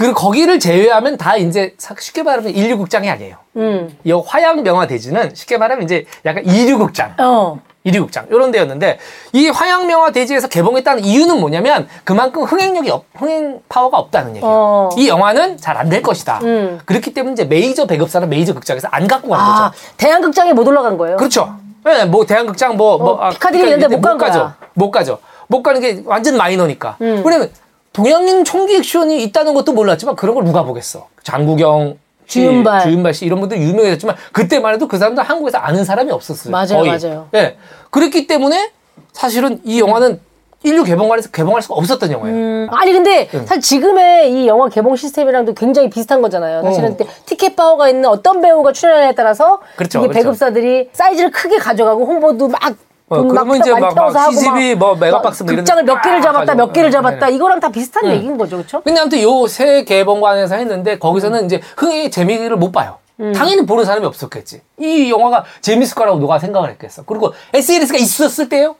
그 거기를 제외하면 다 이제 사- 쉽게 말하면 인류 극장이 아니에요. 음. 이 화양 명화 대지는 쉽게 말하면 이제 약간 이류 극장. 어. 이류 극장 이런 데였는데 이 화양 명화 대지에서 개봉했다는 이유는 뭐냐면 그만큼 흥행력이 없, 흥행 파워가 없다는 얘기예요. 어. 이 영화는 잘 안 될 것이다. 음. 그렇기 때문에 이제 메이저 배급사는 메이저 극장에서 안 갖고 가는 아, 거죠. 대한 극장에 못 올라간 거예요. 그렇죠. 네, 뭐 대한 극장 뭐, 뭐 어, 피카디리 이런 데못 간 가죠. 못 가죠. 못 가는 게 완전 마이너니까. 음. 왜냐면 동양인 총기 액션이 있다는 것도 몰랐지만 그런 걸 누가 보겠어. 장국영 씨, 주윤발. 주윤발 씨 이런 분들 유명해졌지만 그때만 해도 그 사람들 한국에서 아는 사람이 없었어요. 맞아요, 거의. 맞아요. 예. 그랬기 때문에 사실은 이 영화는 인류 개봉관에서 개봉할 수가 없었던 영화예요. 음, 아니 근데 사실 지금의 이 영화 개봉 시스템이랑도 굉장히 비슷한 거잖아요. 사실은 어. 티켓 파워가 있는 어떤 배우가 출연하냐에 따라서 그렇죠, 이게 그렇죠. 배급사들이 사이즈를 크게 가져가고 홍보도 막 어, 돈 그러면 막 이제 막- 막 CGV 뭐막 메가박스 뭐 이런 극장을 데몇 개를 쫙 잡았다 몇. 개를 네, 잡았다 네. 이거랑 다 비슷한 얘기인 거죠, 그렇죠? 근데 아무튼 요새 개봉관에서 했는데 거기서는 이제 흥의 재미를 못 봐요. 음. 당연히 보는 사람이 없었겠지. 이 영화가 재밌을 거라고 누가 생각을 했겠어. 그리고 SNS가 있었을 때요?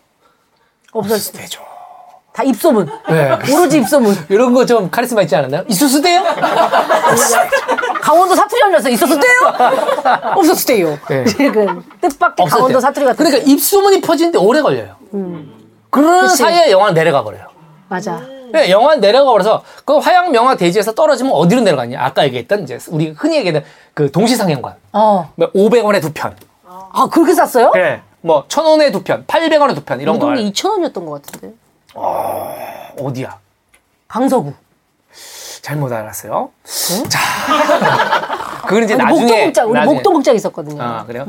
없었을 때. 때죠. 다 입소문. 네. 오로지 입소문. 이런 거 좀 카리스마 있지 않았나요? 있었을 때요? 강원도 사투리 알려서 있었을 때요? 없었을 때요. 네. 지금 뜻밖의 강원도 때. 사투리 같은. 그러니까 입소문이 퍼지는데 오래 걸려요. 그런 그치. 사이에 영화는 내려가 버려요. 맞아. 네, 영화는 내려가 버려서 그 화양 명화 대지에서 떨어지면 어디로 내려가냐? 아까 얘기했던 이제 우리 흔히 얘기하는 그 동시상영관. 어. 뭐 500원에 두 편. 아 그렇게 쌌어요? 예. 뭐 1000원에 두 편, 800원에 두 편 이런 거. 우동이 2천 원이었던 것 같은데. 어디야? 강서구. 잘못 알았어요. 자, 그건 이제 아니, 나중에 목동극장 우리 나중에. 목동극장 있었거든요. 아 그래요?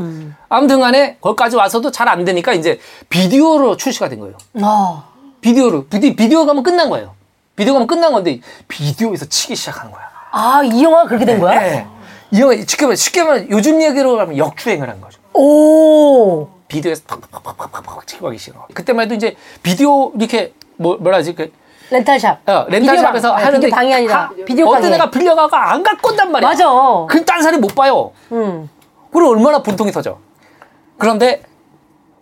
아무튼간에 거기까지 와서도 잘 안 되니까 이제 비디오로 출시가 된 거예요. 아. 비디오로 비디, 비디오 가면 끝난 거예요. 비디오 가면 끝난 건데 비디오에서 치기 시작하는 거야. 아, 이 영화가 그렇게 된 거야? 네. 이 영화 쉽게 말하면 쉽게 말하면 요즘 얘기로 하면 역주행을 한 거죠. 오. 비디오에서 팍팍팍팍팍 치고 가기 싫어. 그때만 해도 이제 비디오 이렇게 뭐 뭐라 하지 그 렌탈샵. 어, 렌탈샵에서 하는데 비디오 방이 아니라 가- 비디오 어떤 방에. 애가 빌려가고 안 갖고 온단 말이야. 맞아. 그럼 딴 사람이 못 봐요. 음. 그럼 얼마나 분통이 터져. 그런데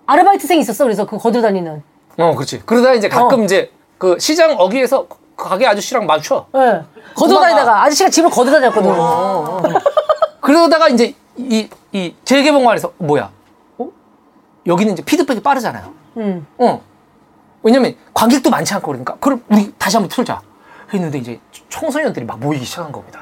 아르바이트생 있었어. 그래서 그 거들 다니는. 어 그렇지. 그러다 이제 가끔 어. 이제 그 시장 어귀에서 그 가게 아저씨랑 마주쳐. 예. 네. 거들. 다니다가 아저씨가 집을 거들 다녔거든. 그러다가 이제 이, 이 재개봉관에서 뭐야? 어? 여기는 이제 피드백이 빠르잖아요. 음. 어. 왜냐면 관객도 많지 않고 그러니까 그럼 우리 다시 한번 틀자. 했는데 이제 청소년들이 막 모이기 시작한 겁니다.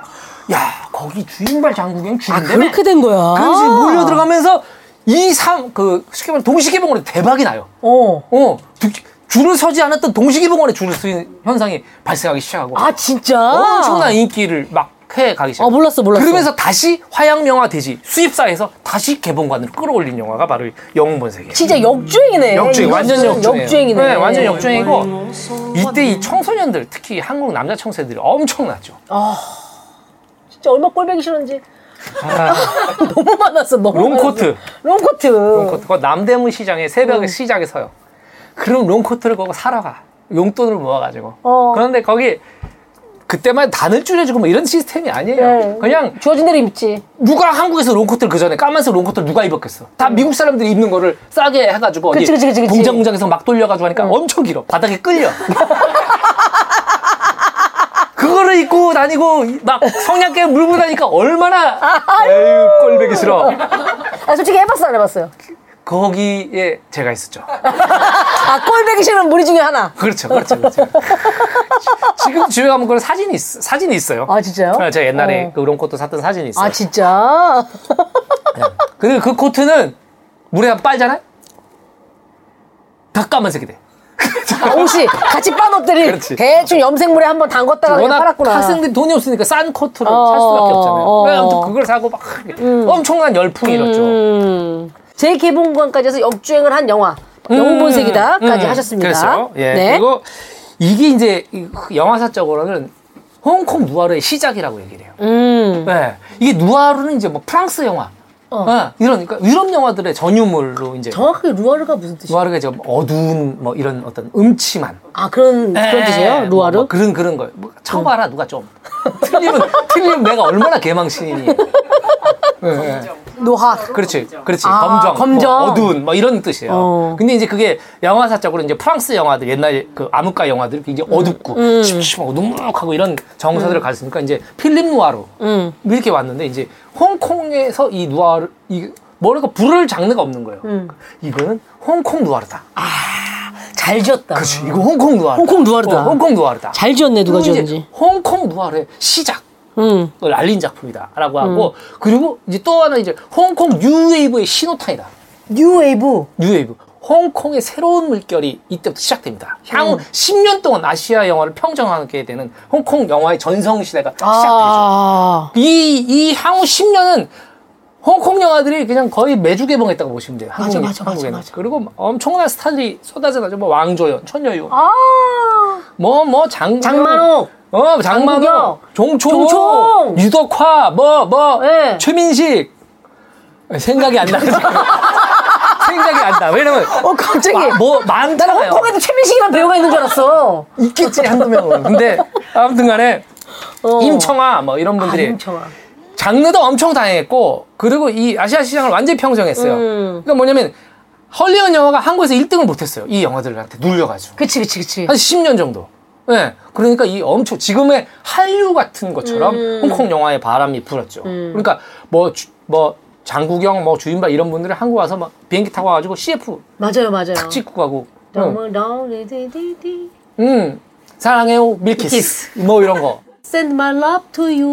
야 거기 주인발 장국영 주인데. 된 거야. 그래서 몰려 들어가면서 이삼그 쉽게 말하면 동시개봉으로 대박이 나요. 어. 어 두- 줄을 서지 않았던 동시개봉원에 줄을 서는 현상이 발생하기 시작하고 아, 진짜? 엄청난 인기를 막 해가기 시작. 아, 몰랐어, 몰랐어. 그러면서 다시 화양명화 대지 수입사에서 다시 개봉관으로 끌어올린 영화가 바로 영웅본색이에요. 진짜 역주행이네. 역주행, 완전 역주행. 역주행이네. 네, 완전 역주행이고 이때 이 청소년들 특히 한국 남자 청소년들이 엄청났죠. 진짜 얼마 꼴뵈기 싫은지. 아, 너무 많았어, 너무. 롱코트. 많았어. 롱코트. 롱코트. 남대문 시장에 새벽에 시장에 서요. 그럼 롱코트를 거고 사러 가. 용돈을 모아가지고. 어. 그런데 거기 그때만 단을 줄여주고 뭐 이런 시스템이 아니에요. 네. 그냥 주어진 대로 입지. 누가 한국에서 롱코트를 그 전에 까만색 롱코트를 누가 입었겠어? 다 미국 사람들이 입는 거를 싸게 해가지고 어디 그치, 그치, 그치, 그치. 공장 공장에서 막 돌려가지고 하니까 엄청 길어. 바닥에 끌려. 그거를 입고 다니고 막 성냥개 물고 다니까 얼마나 에휴 꼴배기 싫어. 아, 솔직히 해봤어, 안 해봤어요? 거기에 제가 있었죠. 아, 꼴배기 싫은 무리 중에 하나. 그렇죠, 그렇죠, 그렇죠. 지금 집에 가면 그런 사진이 있, 사진이 있어요. 아, 진짜요? 네, 제가 옛날에 어. 그 롱코트 샀던 사진이 있어요. 아, 진짜? 그리고 그 코트는 물에 빨잖아요? 다 까만색이 돼. 아, 옷이 같이 빠놓더니 그렇지. 대충 염색물에 한번 담궜다가 워낙 팔았구나. 학생들이 돈이 없으니까 싼 코트를 어, 살 수밖에 없잖아요. 어. 그래, 아무튼 그걸 사고 막 엄청난 열풍이 일었죠. 음. 재개봉관까지 해서 역주행을 한 영화 영웅본색이다까지 음, 하셨습니다. 그렇죠. 예. 네. 그리고 이게 이제 이 영화사적으로는 홍콩 누아르의 시작이라고 얘기를 해요. 음. 네. 이게 누아르는 이제 뭐 프랑스 영화, 어. 네. 이런 그러니까 유럽 영화들의 전유물로 이제 정확하게 루아르가 무슨 뜻이에요? 누아르가 이제 어두운 뭐 이런 어떤 음침한 아 그런 그런 예, 뜻이에요? 뭐, 루아르? 뭐 그런 그런 거. 뭐 쳐봐라 누가 좀 틀리면 틀리면 내가 얼마나 개망신이니. 예, 예. 노하. 그렇지, 그렇지. 아, 검정, 검정. 뭐 어두운, 뭐 이런 뜻이에요. 어. 근데 이제 그게 영화사적으로 이제 프랑스 영화들, 옛날 그 암흑가 영화들이 굉장히 어둡고, 음. 침침하고, 눅눅하고 이런 정서들을 가졌으니까 이제 필립 누아르. 음. 이렇게 왔는데 이제 홍콩에서 이 누아르, 이, 뭐랄까, 부를 장르가 없는 거예요. 음. 이거는 홍콩 누아르다. 잘 지었다. 그렇지. 이거 홍콩 누아르. 홍콩 누아르다. 홍콩 누아르다. 잘 지었네 누가 지었는지. 홍콩 누아르의 시작. 음. 을 알린 작품이다라고 하고 그리고 이제 또 하나 이제 홍콩 뉴웨이브의 신호탄이다. 뉴웨이브. 뉴웨이브. 홍콩의 새로운 물결이 이때부터 시작됩니다. 향후 음. 10년 동안 아시아 영화를 평정하게 되는 홍콩 영화의 전성 시대가 시작되죠. 아. 이, 이 향후 10년은 홍콩 영화들이 그냥 거의 매주 개봉했다고 보시면 돼요. 맞아, 한국에, 맞아, 맞아, 한국에는. 맞아. 그리고 엄청난 스타들이 쏟아져 나죠. 뭐 왕조연, 천여유, 아. 뭐, 뭐, 장, 장만옥. 어, 장만호, 장국영, 종총, 종총. 유덕화, 뭐, 뭐, 네. 최민식. 생각이 안 나. 생각이 안 나. 왜냐면, 어 갑자기. 마- 뭐, 많잖아요. 홍콩에도 최민식이라는 배우가 있는 줄 알았어. 있겠지, 한두 명은. 근데, 아무튼 간에, 어. 임청아, 뭐, 이런 아, 분들이. 임청아. 장르도 엄청 다양했고, 그리고 이 아시아 시장을 완전히 평정했어요. 음. 그러니까 뭐냐면, 헐리우드 영화가 한국에서 1등을 못했어요. 이 영화들한테 눌려가지고. 그치 그치 그치. 한 10년 정도. 예. 그러니까 이 엄청 지금의 한류 같은 것처럼 음. 홍콩 영화의 바람이 불었죠. 그러니까 뭐, 주- 뭐 장국영, 뭐 주윤발 이런 분들이 한국 와서 막 비행기 타고 와가지고 CF 맞아요 맞아요. 탁 찍고 가고. 응. 너무 너리디디디. 음. 사랑해요 밀키스. 밀키스. 뭐 이런 거. Send my love to you.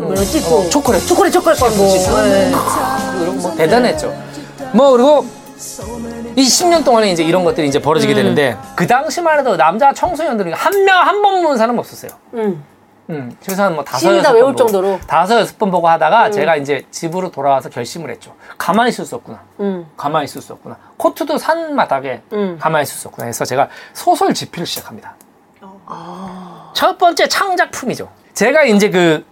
뭐 이런 거 찍고. 어, 초콜릿. 초콜릿 초콜릿 광고. 네. 이런 뭐 대단했죠. 뭐 그리고 이 10년 동안에 이제 이런 것들이 이제 벌어지게 음. 되는데 그 당시만 해도 남자 청소년들이 한명 한 번 보는 사람 없었어요. 음. 음, 최소한 뭐 다섯 다 여섯 외울 번 보고, 정도로. 음. 다섯 여섯 번 보고 하다가 제가 이제 집으로 돌아와서 결심을 했죠. 가만히 있을 수 없구나. 음. 가만히 있을 수 없구나. 코트도 산마당에 음. 가만히 있을 수 없구나. 해서 제가 소설 집필을 시작합니다. 아. 첫 번째 창작품이죠. 제가 이제 그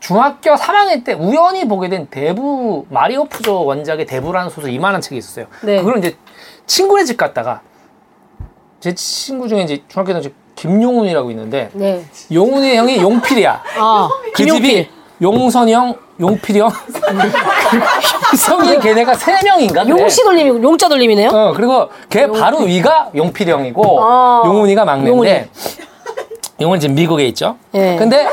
중학교 3학년 때 우연히 보게 된 대부 마리오 푸조 원작의 대부라는 소설 이만한 책이 있었어요. 네. 그걸 이제 친구네 집 갔다가 제 친구 중에 이제 중학교 때 이제 김용훈이라고 있는데 네. 용훈이 형이 용필이야. 아그 집이 용선이 형, 용필이 형, 성이 걔네가 세 명인가? 그래. 용씨 돌림이 용자 돌림이네요. 어 그리고 걔 바로 위가 용필이 형이고 아, 용훈이가 막내인데 용훈이 지금 미국에 있죠. 예. 근데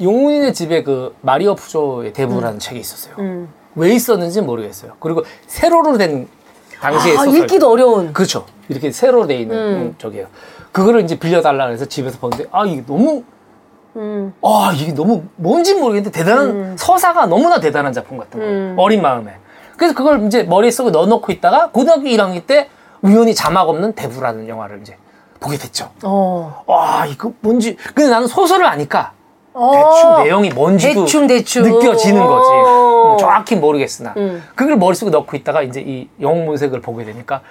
용훈이네 집에 그 마리오 푸조의 대부라는 책이 있었어요. 음. 왜 있었는지 모르겠어요. 그리고 세로로 된 당시의 아. 읽기도 어려운. 그렇죠. 이렇게 세로 돼 있는 음, 저기요. 그거를 이제 빌려달라 그래서 집에서 보는데 아 이게 너무 음. 아 이게 너무 뭔지 모르겠는데 대단한 서사가 너무나 대단한 작품 같은 거예요. 음. 어린 마음에. 그래서 그걸 이제 머릿속에 넣어놓고 있다가 고등학교 1학년 때 우연히 자막 없는 대부라는 영화를 이제 보게 됐죠. 어. 와 이거 뭔지 근데 나는 소설을 아니까 어. 대충 내용이 뭔지도 대충, 대충. 느껴지는 거지. 어. 음, 정확히 모르겠으나 음. 그걸 머릿속에 넣고 있다가 이제 이 영웅 문색을 보게 되니까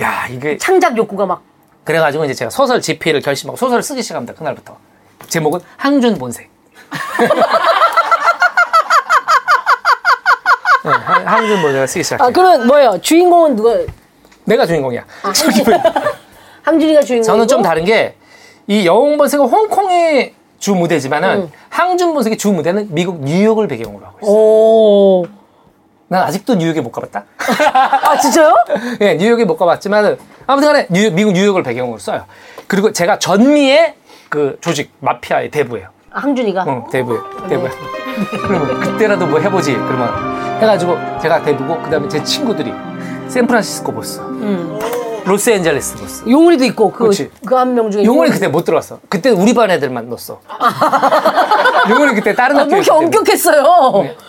야 이게 창작 욕구가 막. 그래가지고 이제 제가 소설 집필을 결심하고 소설을 쓰기 시작합니다. 그날부터. 제목은 항준 본색. 네, 항- 항준 본색을 쓰기 시작해요. 아 그러면 뭐예요? 주인공은 누가? 내가 주인공이야. 저기 왜- 항준이가 주인공. 저는 좀 다른 게이 영웅 본색은 홍콩의 주 무대지만은 음. 항준 본색의 주 무대는 미국 뉴욕을 배경으로 하고 있어요. 오. 난 아직도 뉴욕에 못 가봤다. 아 진짜요? 예, 뉴욕에 못 가봤지만 아무튼 간에 뉴욕, 미국 뉴욕을 배경으로 써요. 그리고 제가 전미의 그 조직 마피아의 대부예요. 아, 항준이가. 응, 대부예요. 네. 대부야. 그러면 그때라도 뭐 해보지. 그러면 해가지고 제가 대부고 그다음에 제 친구들이 샌프란시스코 보스, 음. 로스앤젤레스 보스. 용훈이도 있고 그 그렇지. 그 한 명 중에. 용훈이 그때 못 들어갔어. 그때 우리 반 애들만 넣었어. 용훈이 그때 다른 아, 학교에 뭐 이렇게 엄격했어요.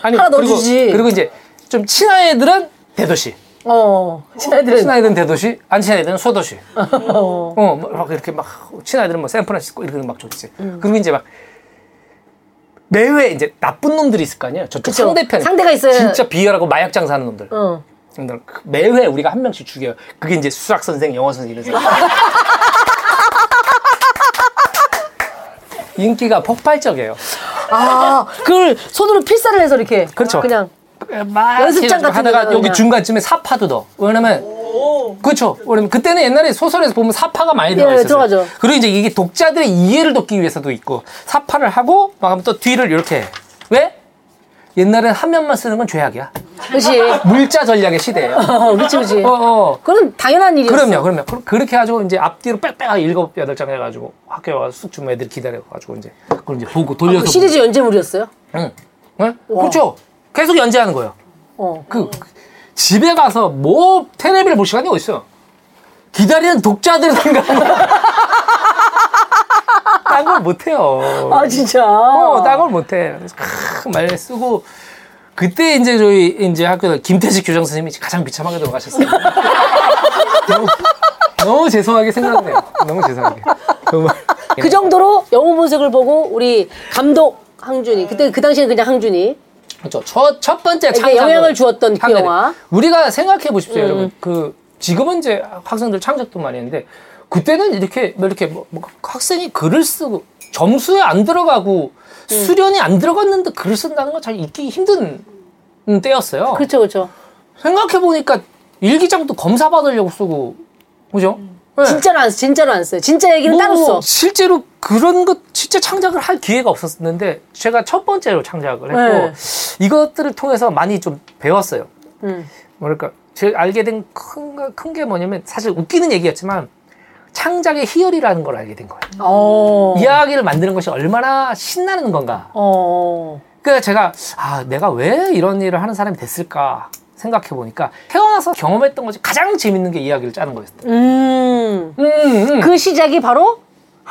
하나 그리고, 넣어주지. 그리고 이제 좀 친한 애들은 대도시. 어. 친한 애들은. 친한 애들은 대도시, 안 친한 애들은 소도시. 어. 어, 막 이렇게 막 친아이들은 뭐 샌프란시스코 이렇게 막 좋지. 음. 그리고 이제 막 매회 이제 나쁜 놈들이 있을 거 아니에요. 저쪽 그쵸. 상대편 상대가 있어요. 진짜 비열하고 마약 장사하는 놈들. 어. 놈들 그 매회 우리가 한 명씩 죽여요. 그게 이제 수학 선생, 영어 선생 이런 사람. 인기가 폭발적이에요. 아, 그걸 손으로 필사를 해서 이렇게. 그렇죠. 그냥. 막 연습장 같은 하다가 여기. 중간쯤에 사파도 넣어. 왜냐면 그렇죠. 왜냐면 그때는 옛날에 소설에서 보면 사파가 많이 들어가 예, 있었어요. 들어가죠. 그리고 이제 이게 독자들의 이해를 돕기 위해서도 있고 사파를 하고 막 하면 또 뒤를 이렇게 왜? 옛날엔 한 면만 쓰는 건 죄악이야. 그렇지. 물자 전략의 시대예요. 어, 그렇지, 그렇지. 어, 어. 그건 당연한 일이었어. 그럼요, 그럼요. 그- 그렇게 해가지고 이제 앞뒤로 빽빽하게 일곱 여덟 장 해가지고 학교에 와서 쑥 주면 애들 기다려가지고 이제 그걸 이제 보고 돌려서. 그 시리즈 연재물이었어요? 응. 응? 그렇죠. 계속 연재하는 거예요. 어. 그 그 집에 가서 뭐 테레비를 볼 시간이 어딨어? 기다리는 독자들 생각. 딴걸 못해요. 아, 진짜. 어, 딴걸 못해. 그래서 크, 말 쓰고 그때 이제 저희 이제 학교 김태식 교장 선생님이 가장 비참하게 돌아가셨어요. 너무, 너무 죄송하게 생각해요. 너무 죄송하게. 정말. 그 정도로 영웅 본색을 보고 우리 감독 항준이 그때 그 당시엔 그냥 항준이 그렇죠. 첫, 첫 번째 창작 영향을 주었던 그 영화. 우리가 생각해 보십시오, 음. 여러분. 그 지금은 이제 학생들 창작도 많이 했는데 그때는 이렇게 뭐 이렇게 뭐, 뭐 학생이 글을 쓰고 점수에 안 들어가고 음. 수련이 안 들어갔는데 글을 쓴다는 건 잘 읽기 힘든 음, 때였어요. 그렇죠 그렇죠 생각해 보니까 일기장도 검사 받으려고 쓰고 그죠? 네. 진짜로 안 써, 진짜로 안 써요 진짜 얘기는 따로 써 실제로 그런 것 진짜 창작을 할 기회가 없었는데 제가 첫 번째로 창작을 했고 네. 이것들을 통해서 많이 좀 배웠어요. 음. 뭐랄까 제가 알게 된 큰 게 뭐냐면 사실 웃기는 얘기였지만 창작의 희열이라는 걸 알게 된 거예요. 어. 이야기를 만드는 것이 얼마나 신나는 건가. 어. 그래서 제가 아 내가 왜 이런 일을 하는 사람이 됐을까 생각해 보니까 태어나서 경험했던 것이 가장 재밌는 게 이야기를 짜는 거였어요. 음. 음, 음. 그 시작이 바로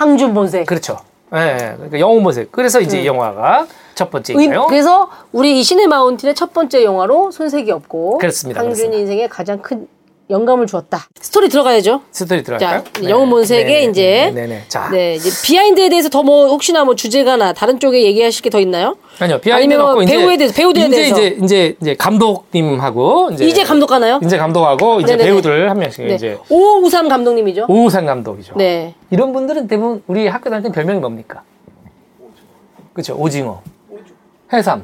항준 본색 그렇죠. 예, 예. 그러니까 영웅 본색. 그래서 이제 이 영화가 첫 의- 번째인가요? 그래서 우리 이 씨네 마운틴의 첫 번째 영화로 손색이 없고 그렇습니다, 그렇습니다. 인생에 가장 큰 영감을 주었다 스토리 들어가야죠 스토리 들어갈까요? 자, 영웅 본색의 이제- 네네. 자, 네 이제 비하인드에 대해서 더 뭐 혹시나 뭐 주제가나 다른 쪽에 얘기하실 게 더 있나요? 아니요. 비하인드 갖고 이제 배우에 대해서, 배우들에 이제 대해서. 이제 이제 이제 감독님하고 이제 이제 감독 가나요? 이제 감독하고 이제 네네네. 배우들 한 명씩 네. 이제 오우삼 감독님이죠. 오우삼 감독이죠. 네. 이런 분들은 대부분 우리 학교 다닐 때 별명이 뭡니까? 그렇죠. 오징어. 해삼.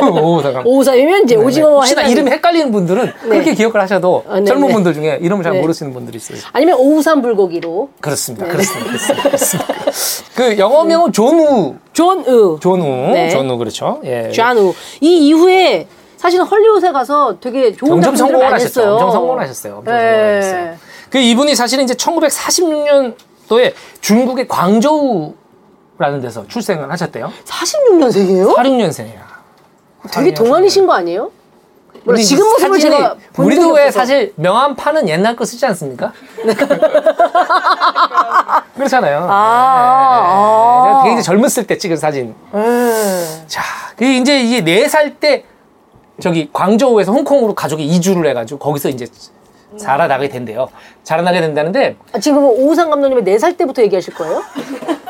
오우삼 감독. 오우삼이면 이제 네, 네. 오징어와 혹시나 해삼이- 이름이 헷갈리는 분들은 그렇게 기억을 하셔도 아, 네, 젊은 네. 분들 중에 이름을 잘 네. 모르시는 분들이 있어요. 아니면 오우삼 불고기로 그렇습니다. 네. 그렇습니다. 그렇습니다. 그렇습니다. 그 영어명은 존우. 존우, 존우. 네. 존우 그렇죠. 예. 존우. 이 이후에 사실은 헐리우드에 가서 되게 좋은 점점 작품들을 성공을 많이 하셨죠. 했어요. 엄청 성공을 하셨어요. 엄청 네. 성공을 하셨어요. 그 이분이 사실은 이제 1946년도에 중국의 광저우 라는 데서 출생을 하셨대요. 46년생이에요? 46년생이야. 되게 동안이신 거 아니에요? 몰라, 지금 모습을 제가 본 우리도 왜 없어서. 사실 명함판은 옛날 거 쓰지 않습니까? 그렇잖아요. 아, 아. 네. 되게 이제 젊었을 때 찍은 사진. 네. 자, 그 이제 이게 네살때 저기 광저우에서 홍콩으로 가족이 이주를 해가지고 거기서 이제 자라나게 된대요. 자라나게 된다는데 아, 지금 오우삼 감독님이 4살 때부터 얘기하실 거예요?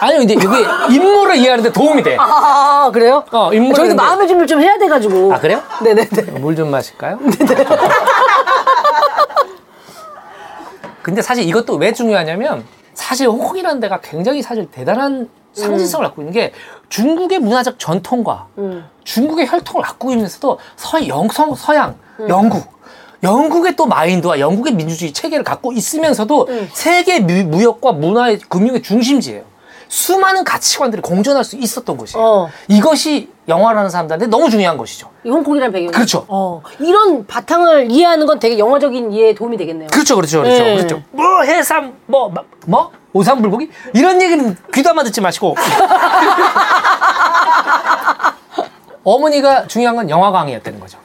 아니요, 이제 여기 인물을 이해하는데 도움이 돼. 아, 그래요? 어, 인물을 저희도 근데- 마음의 준비를 좀 해야 돼가지고. 아 그래요? 네네네. 물 좀 마실까요? 근데 사실 이것도 왜 중요하냐면 사실 홍콩이라는 데가 굉장히 사실 대단한 상징성을 갖고 있는 게 중국의 문화적 전통과 음. 중국의 혈통을 갖고 있면서도 서 영성 서양 음. 영국 영국의 또 마인드와 영국의 민주주의 체계를 갖고 있으면서도 음. 세계 무- 무역과 문화의 금융의 중심지예요. 수많은 가치관들이 공존할 수 있었던 것이에요. 어. 이것이 영화라는 사람들한테 너무 중요한 것이죠. 이 홍콩이라는 배경. 그렇죠. 어. 이런 바탕을 이해하는 건 되게 영화적인 이해에 도움이 되겠네요. 그렇죠, 그렇죠, 그렇죠, 네. 그렇죠. 뭐 해삼, 뭐, 뭐, 뭐? 오삼불고기 이런 얘기는 귀담아 듣지 마시고. 어머니가 중요한 건 영화 강의였다는 거죠.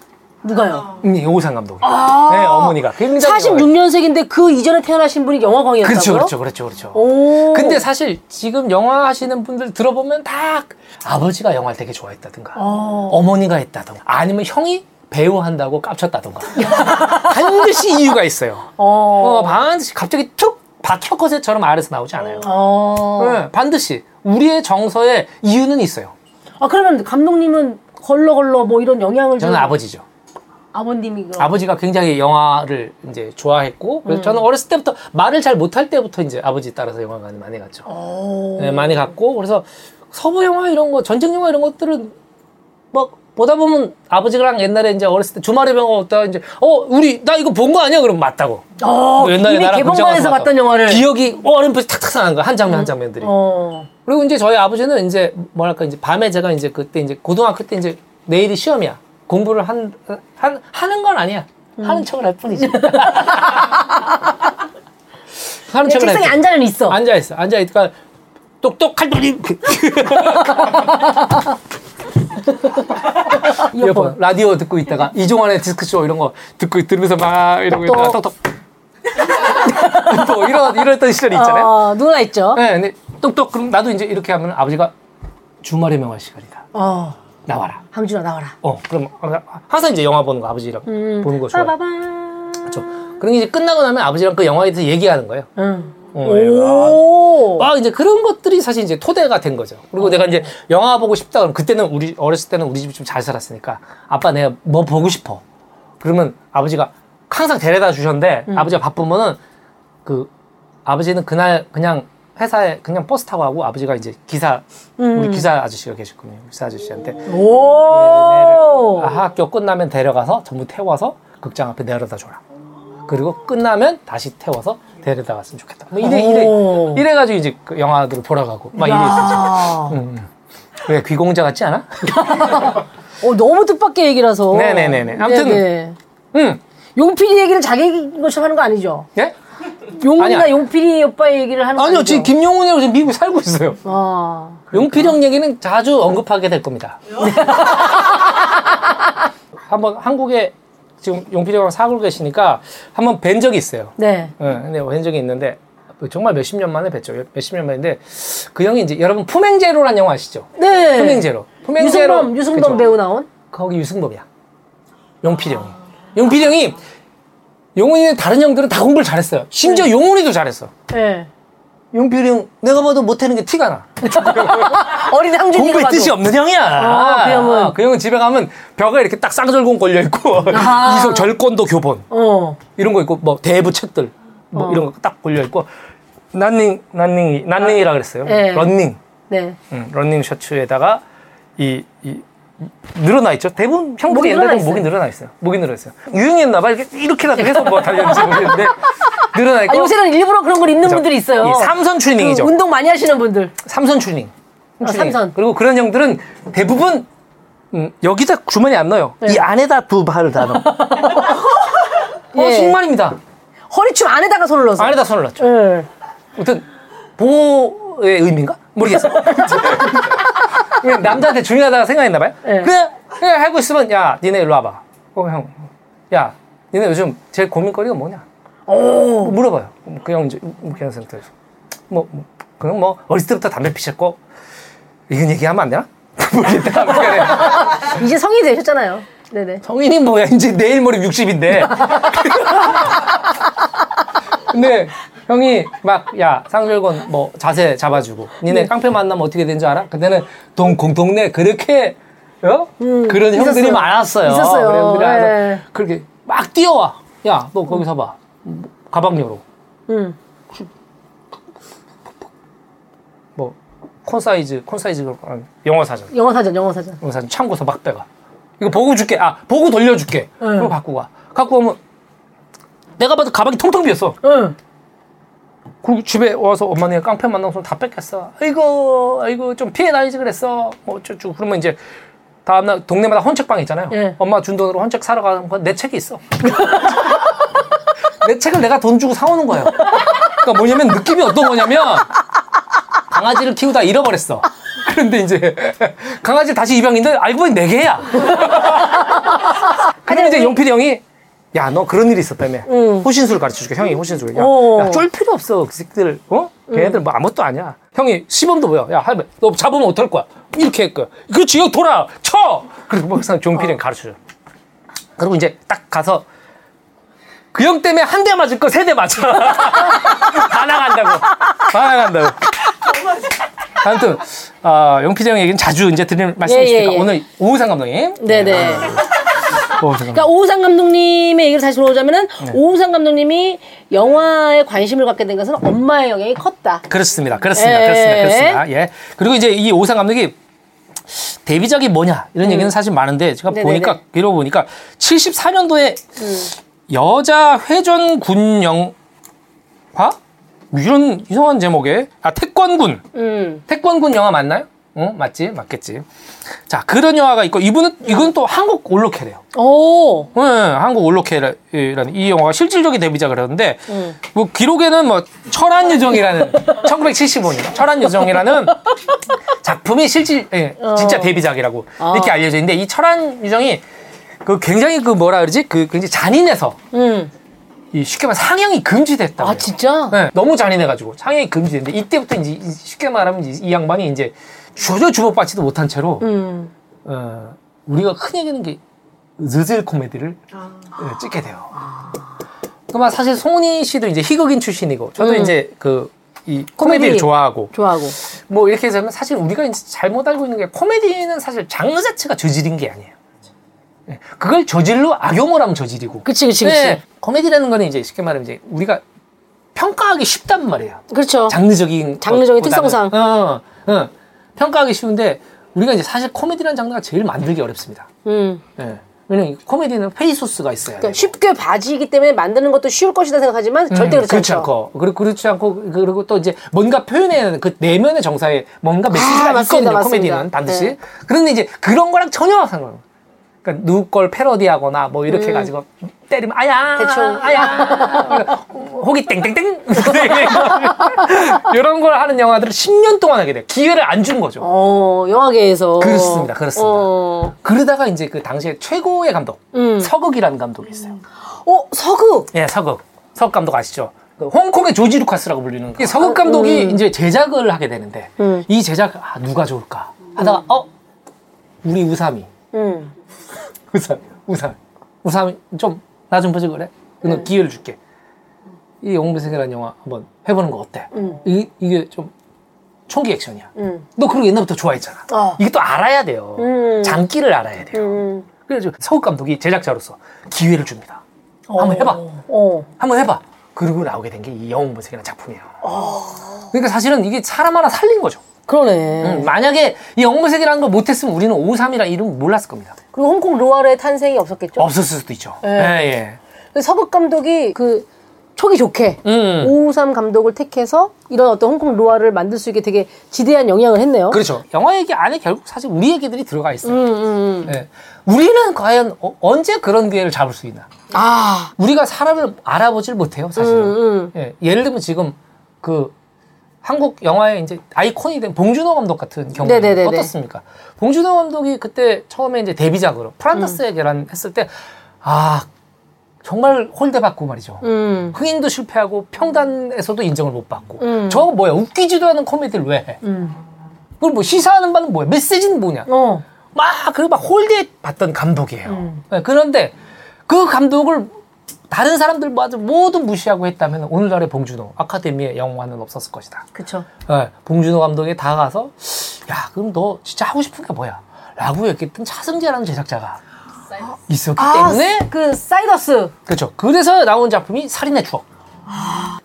누가요? 음, 오상 감독이. 아. 네, 어머니가 굉장히. 46년생인데 그 이전에 태어나신 분이 영화 광이었다고요? 그렇죠, 그렇죠, 그렇죠, 그렇죠. 오. 근데 사실 지금 영화 하시는 분들 들어보면 다 아버지가 영화를 되게 좋아했다든가 어. 어머니가 했다든가 아니면 형이 배우 한다고 깝쳤다던가. 반드시 이유가 있어요. 어. 어, 반드시 갑자기 툭 박혀컷처럼 아래서 나오지 않아요. 어. 네, 반드시 우리의 정서에 이유는 있어요. 아 그러면 감독님은 걸러 걸러 뭐 이런 영향을 저는 좀- 아버지죠. 아버님이 그럼 아버지가 굉장히 영화를 이제 좋아했고 그래서 저는 어렸을 때부터 말을 잘 못할 때부터 이제 아버지 따라서 영화관에 많이 갔죠. 어. 네, 많이 갔고 그래서 서부 영화 이런 거 전쟁 영화 이런 것들은 막 보다 보면 아버지랑 옛날에 이제 어렸을 때 주말에 병원 왔다가 이제 어 우리 나 이거 본 거 아니야? 그럼 맞다고. 어, 뭐 옛날에 이미 나랑 개봉관에서 봤던 영화를. 기억이 어렴풋이 탁탁 나는 거야 한 장면 한 장면들이. 어. 그리고 이제 저희 아버지는 이제 뭐랄까 이제 밤에 제가 이제 그때 이제 고등학교 때 이제 내일이 시험이야 공부를 한, 한 하는 건 아니야 음. 하는 척을 할 뿐이지 하는 척을 할 책상에 뿐. 앉아는 있어. 앉아 있어 앉아 있으니까 똑똑 칼돌림 이어폰 라디오 듣고 있다가 이종환의 디스크쇼 이런 거 듣고 들으면서 막 이러고 있다가 똑똑 또 이런 이랬던 시절이 있잖아요. 어, 누나 있죠. 네, 근데 똑똑 그럼 나도 이제 이렇게 하면 아버지가 주말의 명화 시간이다. 어. 나와라. 항준아 나와라. 어, 그럼 항상 이제 영화 보는 거 아버지랑 보는 거. 빠바바. 그렇죠. 게 이제 끝나고 나면 아버지랑 그 영화에 대해서 얘기하는 거예요. 응. 어, 오. 막 이제 그런 것들이 사실 이제 토대가 된 거죠. 그리고 내가 이제 영화 보고 싶다 그러면 그때는 우리 어렸을 때는 우리 집이 좀 잘 살았으니까 아빠 내가 뭐 보고 싶어. 그러면 아버지가 항상 데려다 주셨는데 아버지가 바쁘면은 그 아버지는 그날 그냥 회사에 그냥 버스 타고 하고 아버지가 이제 기사 우리 기사 아저씨가 계셨거든요. 기사 아저씨한테 오. 아, 학교 끝나면 데려가서 전부 태워서 극장 앞에 내려다 줘라. 그리고 끝나면 다시 태워서 데려다 갔으면 좋겠다. 뭐 이래 이래 오. 이래 가지고 이제 그 영화들을 보러 가고 막 이래 있었죠. 아. 음. 왜 귀공자 같지 않아? 어, 너무 뜻밖의 얘기라서. 네네네네. 아무튼- 네네. 응. 용필이 얘기를 자기 얘기인 것처럼 하는 거 아니죠? 예? 용훈이나 아니야. 용필이 오빠의 얘기를 하는 거 아니요? 지금 김용훈이라고 지금 미국에 살고 있어요. 아. 용필 형 얘기는 자주 언급하게 될 겁니다. 한번 한국에 지금 용필형랑 사고 계시니까 한번 뵌 적이 있어요. 네. 예, 근데 뵌 적이 있는데 정말 몇십 년 만에 뵀죠. 몇십 년 만인데 그 형이 이제 여러분 품행제로란 영화 아시죠? 네. 품행제로. 품행제로. 유승범, 유승범. 배우 나온? 거기 유승범이야. 용필이 형이. 용필이 형이 용훈이는 다른 형들은 다 공부를 잘했어요. 심지어 용훈이도 잘했어. 네. 용필이 형 내가 봐도 못하는 게 티가 나. 어린 항준이가 공부에 봐도. 뜻이 없는 형이야. 아, 그 형은? 그 형은 집에 가면 벽에 이렇게 딱 쌍절곤 걸려 있고 아. 이소 절권도 교본 어. 이런 거 있고 뭐 대부 책들 뭐 이런 거 딱 걸려 있고 런닝 런닝 런닝이라 그랬어요. 네. 런닝. 네. 응, 런닝 셔츠에다가 이, 이 늘어나 있죠. 대부분 형들이 옛날에. 목이 늘어나 있어요. 목이 늘어나 있어요. 유행했나 봐. 이렇게 이렇게라도 해서 뭐 달렸는지 모르겠는데 늘어나 있고 아, 요새는 일부러 그런 걸 입는 분들이 있어요. 이 삼선 추리닝이죠. 그 운동 많이 하시는 분들. 삼선 추리닝. 아. 삼선. 그리고 그런 형들은 대부분 음, 여기다 주머니 안 넣어요. 네. 이 안에다 두 발을 다 넣어. 어, 예. 정말입니다. 허리춤 안에다가 손을 넣어서. 안에다 손을 넣죠. 예. 아무튼 보호의 의미인가? 모르겠어요. 그냥 남자한테 중요하다고 생각했나 봐요. 네. 그냥 그냥 하고 있으면 야 니네 일로 와봐. 어 형, 야 니네 요즘 제일 고민거리가 뭐냐? 오. 뭐 물어봐요. 그형 이제 그냥 상태에서 뭐, 뭐 그냥 뭐 어렸을 때부터 담배 피셨고 이건 얘기하면 안 되나? 모르겠다. 이제 성인이 되셨잖아요. 네네. 성인이 뭐야 이제 내일 모레 60인데. 근데 형이 막야 쌍절곤 뭐 자세 잡아주고 니네 네. 깡패 만나면 어떻게 된줄 알아? 그때는 동 공동네 그렇게 어? 음, 그런 형들이 있었어요. 많았어요. 있었어요. 그래, 우리가 네. 그렇게 막 뛰어와. 야 너 거기 서봐. 가방 열어. 응. 뭐콘 사이즈 콘 사이즈 영어 사전. 영어 사전, 영어 사전. 영어 사전 참고서 막 빼가. 이거 보고 줄게. 아 보고 돌려줄게. 그거 갖고 가. 갖고 오면 내가 봐도 가방이 텅텅 비었어. 응. 집에 와서 엄마 내가 깡패 만나서 다 뺏겼어. 아이고, 아이고, 좀 피해 다니지 그랬어. 뭐 어쩌고. 그러면 이제 다음날 동네마다 헌책방 있잖아요. 예. 엄마 준 돈으로 헌책 사러 가는 건 내 책이 있어. 내 책을 내가 돈 주고 사오는 거예요. 그러니까 뭐냐면 느낌이 어떤 거냐면 강아지를 키우다 잃어버렸어. 그런데 이제 강아지 다시 입양인데 알고 보니 네 개야. 근데 이제 용필이 형이 야 너 그런 일이 있었다며 호신술 가르쳐 줄게 형이 호신술 오. 야쫄 필요 없어 그 새끼들 어 걔네들 뭐 아무것도 아니야 형이 시범도 보여 야 할매 너 잡으면 어떨 거야 이렇게 할 거야 그렇지 여기 돌아 쳐 그리고 막상 종필이 형 가르쳐 줘 그리고 이제 딱 가서 그 형 때문에 한 대 맞을 거 세 대 맞아. 다 나간다고. 다 나간다고. 아무튼 어, 용피디 형 얘기는 자주 이제 드리는 말씀이시니까 예, 예, 예. 오늘 오우상 감독님. 네네. 오우상 감독님. 그러니까 오우상 감독님의 얘기를 다시 들어오자면은 네. 오우상 감독님이 영화에 관심을 갖게 된 것은 엄마의 영향이 컸다. 그렇습니다. 그렇습니다. 예. 그렇습니다. 그렇습니다. 예. 그리고 이제 이 오상 감독이 데뷔작이 뭐냐 이런 얘기는 사실 많은데 제가 음. 네네네. 보니까 읽어보니까 74년도에 여자 회전 군 영화 이런 이상한 제목의 아 태권군 음. 태권군 영화 맞나요? 어 맞지 맞겠지. 자 그런 영화가 있고 이분은 이건 또 한국 올로케래요. 오. 네, 한국 올로케라는 이 영화가 실질적인 데뷔작을 하는데 음. 뭐 기록에는 뭐 철한 요정이라는 1975년 철한 요정이라는 작품이 실질 예, 진짜 데뷔작이라고 어. 이렇게 알려져 있는데 이 철한 요정이 그 굉장히 그 뭐라 그러지 그 굉장히 잔인해서 음. 이 쉽게 말해 상영이 금지됐다. 아 진짜? 네, 너무 잔인해가지고 상영이 금지됐는데 이때부터 이제 이- 쉽게 말하면 이제 이 양반이 이제 전혀 주목받지도 못한 채로 음. 어, 우리가 흔히 얘기하는 게 느질 코미디를 예, 찍게 돼요. 그만 사실 송은이 씨도 이제 희극인 출신이고 저도 음. 이제 그 이 코미디. 코미디를 좋아하고 좋아하고. 뭐 이렇게 되면 사실 우리가 이제 잘못 알고 있는 게 코미디는 사실 장르 자체가 저질인 게 아니에요. 예, 그걸 저질로 악용을 하면 저질이고. 그치 그치 그치. 예, 코미디라는 거는 이제 쉽게 말하면 이제 우리가 평가하기 쉽단 말이에요. 그렇죠. 장르적인 장르적인 것보다는. 특성상. 어, 어. 평가하기 쉬운데 우리가 이제 사실 코미디라는 장르가 제일 만들기 어렵습니다. 음. 예. 왜냐면 이 코미디는 페이소스가 있어야. 그러니까 쉽게 봐지기 때문에 만드는 것도 쉬울 것이다 생각하지만 절대 그렇지, 그렇지 않죠. 않고 그리고 그렇지 않고 그리고 또 이제 뭔가 표현해야 하는 그 내면의 정사에 뭔가 메시지가 아, 있거든요. 맞습니다. 코미디는 반드시. 네. 그런데 이제 그런 거랑 전혀 상관. 그러니까 누구 걸 패러디하거나 뭐 이렇게 해가지고 때리면 아야 음. 대충. 아야 호기 땡땡땡 이런 걸 하는 영화들을 10년 동안 하게 돼 기회를 안 준 거죠. 어, 영화계에서. 그렇습니다, 그렇습니다. 어, 그러다가 이제 그 당시에 최고의 감독 음. 서극이라는 감독이 있어요. 어, 서극. 예, 서극. 서극 감독 아시죠? 그 홍콩의 조지 루카스라고 불리는 이 서극 감독이 이제 제작을 하게 되는데 음. 이 제작 아, 누가 좋을까 하다가 어 우리 우삼이 음. 우삼 우삼 우삼이 좀나 좀 보지 그래? 너 네. 기회를 줄게. 이 영웅배생이라는 영화 한번 해보는 거 어때? 음. 이, 이게 좀 총기 액션이야. 음. 너거 옛날부터 좋아했잖아. 어. 이게 또 알아야 돼요. 음. 장기를 알아야 돼요. 음. 그래서 서극 감독이 제작자로서 기회를 줍니다. 한번 해봐. 어. 한번 해봐. 그러고 나오게 된 게 이 영웅본색이라는 작품이에요. 그러니까 사실은 이게 사람 하나 살린 거죠. 그러네. 음, 만약에 이 영웅본색이라는 걸 못했으면 우리는 553이라는 이름 몰랐을 겁니다. 그리고 홍콩 루아르의 탄생이 없었겠죠. 없었을 수도 있죠. 네. 예, 예. 근데 서극 감독이 그 촉이 좋게 음. 오우삼 감독을 택해서 이런 어떤 홍콩 루아를 만들 수 있게 되게 지대한 영향을 했네요. 그렇죠. 영화 얘기 안에 결국 사실 우리 얘기들이 들어가 있어요. 음, 음, 음. 예. 우리는 과연 어- 언제 그런 기회를 잡을 수 있나? 아, 우리가 사람을 알아보질 못해요, 사실은. 음, 음. 예, 예를 들면 지금 그 한국 영화의 이제 아이콘이 된 봉준호 감독 같은 경우는 네네네네. 어떻습니까? 봉준호 감독이 그때 처음에 이제 데뷔작으로 프란다스의 음. 계란 했을 때 아, 정말 홀대받고 말이죠. 음, 흥행도 실패하고 평단에서도 인정을 못 받고 음. 저거 뭐야 웃기지도 않은 코미디를 왜 해? 음. 그걸 뭐 시사하는 바는 뭐야? 메시지는 뭐냐? 어, 막 그리고 막 홀대 받던 감독이에요. 음. 네, 그런데 그 감독을 다른 사람들 모두 모두 무시하고 했다면 오늘날의 봉준호 아카데미의 영화는 없었을 것이다. 그쵸. 네, 봉준호 감독이 다가가서 야 그럼 너 진짜 하고 싶은 게 뭐야? 라고 얘기했던 차승재라는 제작자가 있었기 아, 때문에 그 사이더스. 그렇죠. 그래서 나온 작품이 살인의 추억.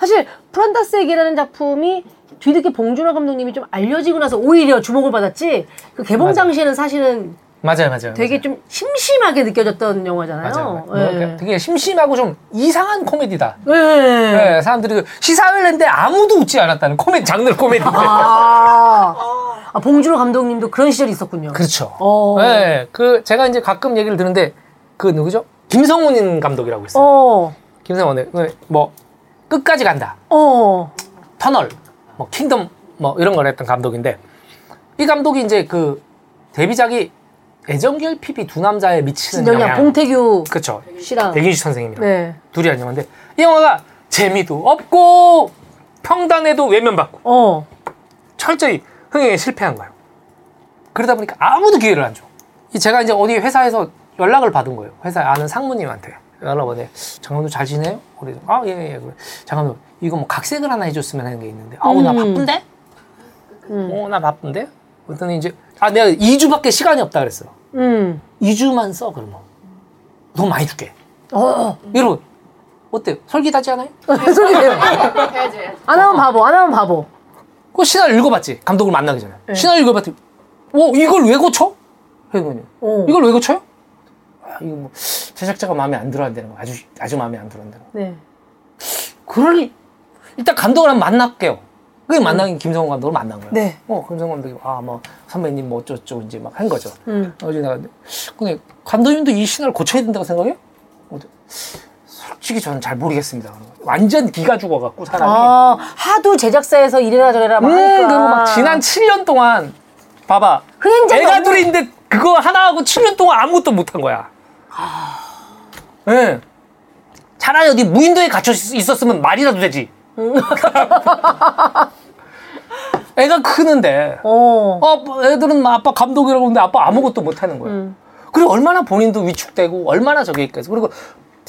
사실 프란다스에게라는 작품이 뒤늦게 봉준호 감독님이 좀 알려지고 나서 오히려 주목을 받았지. 그 개봉 맞아. 당시에는 사실은 맞아요, 맞아요. 되게 좀 심심하게 느껴졌던 영화잖아요. 맞아요. 맞아요. 예. 그러니까 되게 심심하고 좀 이상한 코미디다. 예. 네, 사람들이 그 시사회를 했는데 아무도 웃지 않았다는 코미디 장르 코미디. 아, 아, 봉준호 감독님도 그런 시절이 있었군요. 그렇죠. 어. 네, 그 제가 이제 가끔 얘기를 듣는데 그 누구죠? 김성훈 감독이라고 있어요. 어, 김성훈 네, 뭐 끝까지 간다. 어, 터널, 뭐 킹덤 뭐 이런 걸 했던 감독인데 이 감독이 이제 그 데뷔작이 애정결핍이 두 남자에 미치는 영향. 봉태규 그렇죠. 씨랑. 백인주 선생님이랑 네. 둘이 한 영화인데 이 영화가 재미도 없고 평단에도 외면받고 어, 철저히 흥행에 실패한 거예요. 그러다 보니까 아무도 기회를 안 줘. 이 제가 이제 어디 회사에서 연락을 받은 거예요. 회사에 아는 상무님한테. 연락 받에 장관도 잘 지내요? 그래서 아, 예, 예. 그래. 장관도 이거 뭐 각색을 하나 해줬으면 하는 게 있는데. 아우, 나 음. 바쁜데? 어, 나 바쁜데? 그랬더니 이제, 아, 내가 2주밖에 시간이 없다 그랬어. 음. 2주만 써, 그러면. 너무 많이 줄게. 어. 이러고, 어때? 솔깃하지 않아요? 해야지 해야지. 안 하면 바보, 안 하면 바보. 그 신화를 읽어봤지. 감독을 만나기 전에. 네. 신화를 읽어봤더니, 어, 이걸 왜 고쳐? 했거든요. 어. 이걸 왜 고쳐요? 아, 이거 뭐, 제작자가 마음에 안 들어야 되는 거. 아주, 아주 마음에 안 들어야 되는 거. 네. 그럴, 일단 감독을 한번 만날게요. 그게 만나긴 김성훈 감독을 만난 거야. 네. 어, 김성훈 감독이, 아, 뭐, 선배님 뭐 어쩌고저쩌고 이제 막 한 거죠. 음. 어제 내가, 근데 감독님도 이 신화를 고쳐야 된다고 생각해요? 어, 솔직히 저는 잘 모르겠습니다. 완전 기가 죽어갖고, 사람이. 아, 하도 제작사에서 이래라 저래라 막 음, 하니까. 그리고 막 지난 7년 동안 봐봐. 흥행자가 애가 없는- 둘인데 그거 하나 하고 7년 동안 아무것도 못한 거야. 예. 차라리 어디 무인도에 갇혀 있- 있었으면 말이라도 되지. 애가 크는데 어. 어, 뭐 애들은 막 아빠 감독이라고 하는데 아빠 아무것도 못 하는 거야. 음. 그리고 얼마나 본인도 위축되고 얼마나 저게 있겠어. 그리고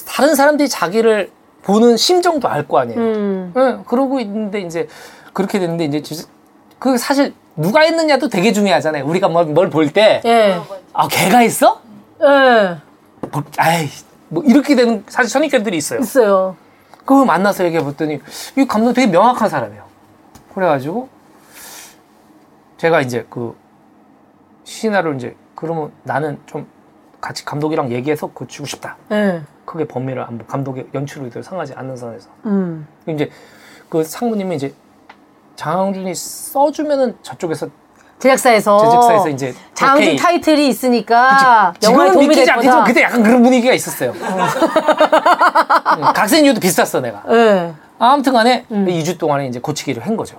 다른 사람들이 자기를 보는 심정도 알 거 아니에요. 음. 예, 그러고 있는데 이제 그렇게 되는데 이제 지- 그 사실 누가 했느냐도 되게 중요하잖아요. 우리가 뭘 볼 때, 예. 아 걔가 했어? 예. 뭐, 아이, 뭐 이렇게 되는 사실 선입견들이 있어요. 있어요. 그거 만나서 얘기해 봤더니 이 감독 되게 명확한 사람이에요. 그래가지고 제가 이제 그 시나를 이제 그러면 나는 좀 같이 감독이랑 얘기해서 고치고 싶다. 예. 크게 범위를 안- 감독의 연출 의도에 상하지 않는 선에서. 음. 이제 그 상무님이 이제 장항준이 써주면은 저쪽에서 제작사에서. 제작사에서 이제 장준. 타이틀이 있으니까 영화에 도움이 믿기지 될 않겠지만 거다. 그때 약간 그런 분위기가 있었어요. 응, 각색 이유도 비쌌어 내가. 예. 아무튼 간에 음. 2주 동안에 이제 고치기를 한 거죠.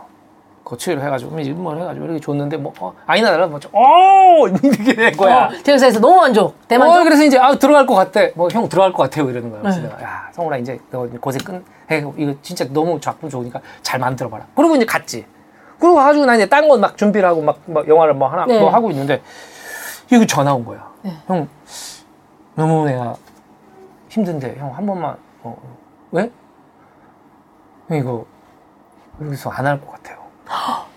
고치기를 해가지고 이제 뭐 해가지고 이렇게 줬는데 뭐 어, 아니나 뭐죠. 오 이렇게 된 거야. 어, 제작사에서 너무 만족. 대만족. 어, 그래서 이제 아 들어갈 것 같대. 뭐형 들어갈 것 같아요 이러는 거야. 그래서 네. 내가 야 성훈아 이제 너 고생 끝. 해 이거 진짜 너무 작품 좋으니까 잘 만들어봐라. 그리고 이제 갔지. 그리고 가가지고 나 이제 딴 거 막 준비를 하고 막, 막 영화를 뭐 하나 네. 뭐 하고 있는데 이거 전화 온 거야. 네. 형 너무 내가 힘든데 형 한 번만 어, 왜? 형 이거 여기서 안 할 것 같아요.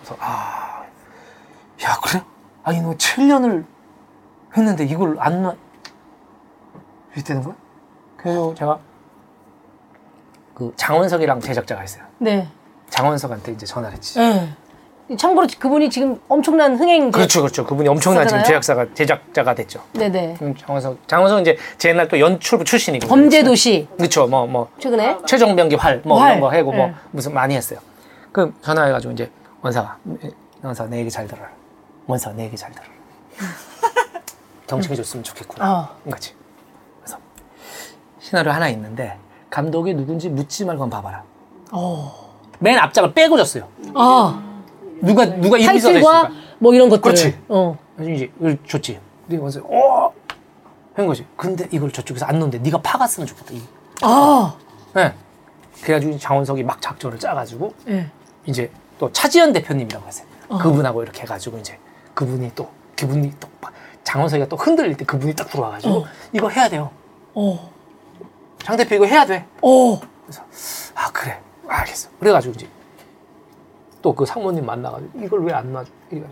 그래서 아, 야 그래? 아니 너 7년을 했는데 이걸 안 나. 되는 거야? 그래서 제가 그 장원석이랑 제작자가 있어요. 네. 장원석한테 이제 전화를 했지. 예. 참고로 그분이 지금 엄청난 흥행. 그렇죠, 그렇죠. 그분이 엄청난 지금? 제작사가 제작자가 됐죠. 네네. 음, 장원석, 장원석 이제 제 옛날 또 연출부 출신이고. 범죄도시. 그렇죠. 뭐 뭐 최근에. 최종병기 활, 뭐 활. 이런 거 하고 뭐 네. 무슨 많이 했어요. 그럼 전화해가지고 이제 원사가, 원사 내 얘기 잘 들어라. 원사 내 얘기 잘 들어라. 경청해줬으면 좋겠구나. 어. 같이. 그래서 시나리오 하나 있는데 감독이 누군지 묻지 말고 한번 봐봐라. 어. 맨 앞장을 빼고 줬어요. 아. 누가 누가 이름이 써져 타이틀과 있으니까. 뭐 이런 것들. 그렇지. 어. 그래서 이제 이걸 줬지. 근데 원사 어. 한 거지. 근데 이걸 저쪽에서 안 넣는데 네가 파갔으면 좋겠다. 이. 아. 네. 그래가지고 장원석이 막 작전을 짜가지고 예. 이제 또 차지현 대표님이라고 했어요. 어. 그분하고 이렇게 해가지고 이제 그분이 또 그분이 또막 장원석이가 또 흔들릴 때 그분이 딱 들어와가지고 어. 이거 해야 돼요. 어. 장 대표 이거 해야 돼. 어. 아 그래 알겠어. 그래가지고 이제 또 그 상무님 만나가지고 이걸 왜 안 놔줘? 이거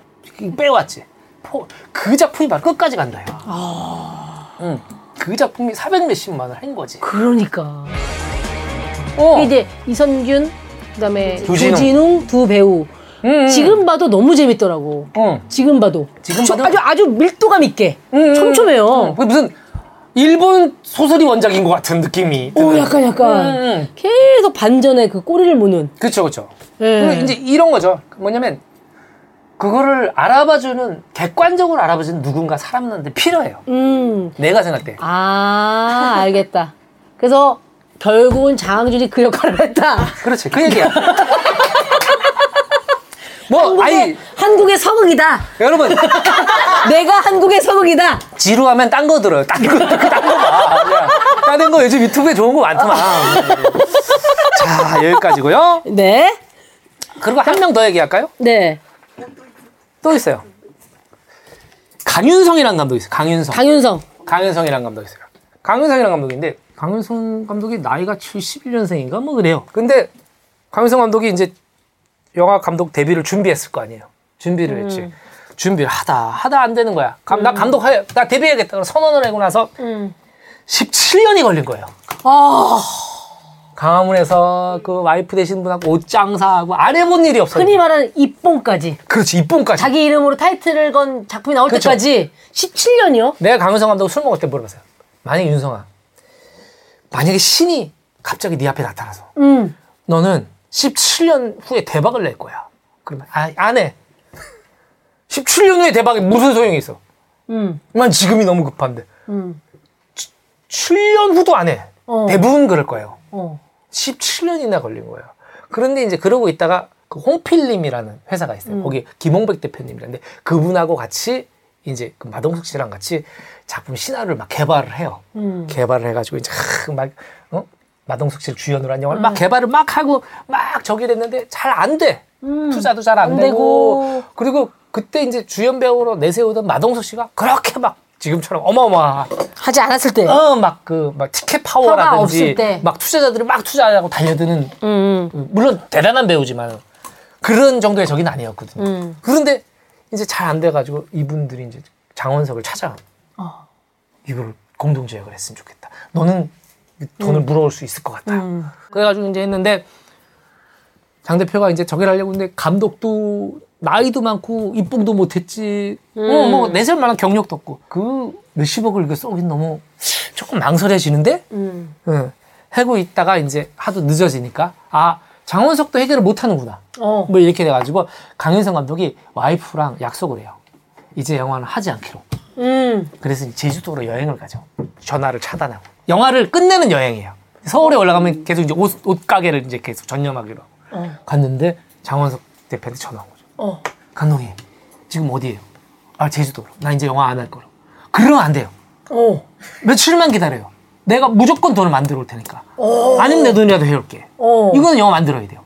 빼왔지. 포, 그 작품이 바로 끝까지 간다. 요 아. 응. 그 작품이 400 몇십만을 한 거지. 그러니까. 어. 이제 이선균 그다음에 조진웅. 조진웅 두 배우. 음. 지금 봐도 너무 재밌더라고. 응. 지금 봐도. 지금 초- 봐도- 아주 아주 밀도감 있게. 음, 촘촘해요. 음. 그 무슨 일본 소설이 원작인 것 같은 느낌이. 오 드는. 약간 약간 음, 음. 계속 반전에 그 꼬리를 무는. 그쵸, 그쵸. 예. 이제 이런 거죠. 뭐냐면, 그거를 알아봐주는, 객관적으로 알아봐주는 누군가 사람한테 필요해요. 음. 내가 생각할 때. 아 알겠다. 그래서 결국은 장항준이 그 역할을 했다. 그렇지. 그 얘기야. 뭐, 한국의, 아니, 한국의 서극이다. 여러분, 내가 한국의 서극이다. 지루하면 딴 거 들어요. 딴 거, 딴거 봐. 그냥 다른 거 요즘 유튜브에 좋은 거 많더만. 자, 여기까지고요 네. 그리고 한 명 더 얘기할까요? 네. 또 있어요. 강윤성이라는 감독이 있어요. 강윤성. 강윤성. 강윤성이라는 감독이 있어요. 강윤성이라는 감독인데 강윤성 감독이 나이가 71년생인가 뭐 그래요. 근데 강윤성 감독이 이제 영화 감독 데뷔를 준비했을 거 아니에요. 준비를 했지. 준비를 하다 하다 안 되는 거야. 감, 나 감독해 나 데뷔해야겠다. 그래서 선언을 하고 나서 음. 17년이 걸린 거예요. 아, 강화문에서 그 와이프 되신 분하고 옷 장사하고 안 해본 일이 없어요. 흔히 말하는 입봉까지. 그렇지 입봉까지. 자기 이름으로 타이틀을 건 작품이 나올 그쵸. 때까지 17년이요? 내가 강윤성 감독 술 먹을 때 물어봤어요. 만약에 윤성아, 만약에 신이 갑자기 네 앞에 나타나서 음. 너는 17년 후에 대박을 낼 거야. 그러면 아, 안 해. 17년 후에 대박이 무슨 소용이 있어? 음. 난 지금이 너무 급한데. 음. 7년 후도 안 해. 어. 대부분 그럴 거예요. 어. 17년이나 걸린 거예요. 그런데 이제 그러고 있다가 그 홍필님이라는 회사가 있어요. 음. 거기 김홍백 대표님이라는데 그분하고 같이 이제 그 마동석 씨랑 같이 작품 신화를 막 개발을 해요. 음. 개발을 해가지고 이제 막 어? 마동석 씨를 주연으로 한 영화를 음. 막 개발을 막 하고 막 저기를 했는데 잘 안 돼. 투자도 잘안 음. 안 되고. 되고. 그리고 그때 이제 주연 배우로 내세우던 마동석 씨가 그렇게 막 지금처럼 어마어마 하지 않았을 때. 어, 막 그, 막 티켓 파워라든지. 막 투자자들이 막 투자하고 달려드는, 음. 음, 물론 대단한 배우지만, 그런 정도의 적인 아니었거든요. 음. 그런데 이제 잘 안 돼가지고 이분들이 이제 장원석을 찾아. 어. 이걸 공동제약을 했으면 좋겠다. 너는 돈을 물어올 수 있을 것 같다. 음. 그래가지고 이제 했는데, 장 대표가 이제 저기를 하려고 했는데, 감독도 나이도 많고, 입봉도 못했지, 어, 뭐, 내세울 만한 경력도 없고, 그 몇십억을 이거 쏘긴 너무 조금 망설여지는데, 음. 응. 하고 있다가 이제 하도 늦어지니까, 아, 장원석도 해결을 못 하는구나. 어. 뭐 이렇게 돼가지고, 강윤성 감독이 와이프랑 약속을 해요. 이제 영화는 하지 않기로. 음. 그래서 이제 제주도로 여행을 가죠. 전화를 차단하고. 영화를 끝내는 여행이에요. 서울에 올라가면 계속 이제 옷, 옷 가게를 이제 계속 전념하기로. 어. 갔는데 장원석 대표한테 전화 온 거죠. 어. 감독님, 지금 어디에요? 아, 제주도로. 나 이제 영화 안 할 거로. 그러면 안 돼요. 어. 며칠만 기다려요. 내가 무조건 돈을 만들어 올 테니까. 어. 아니면 내 돈이라도 해올게. 어. 이거는 영화 만들어야 돼요.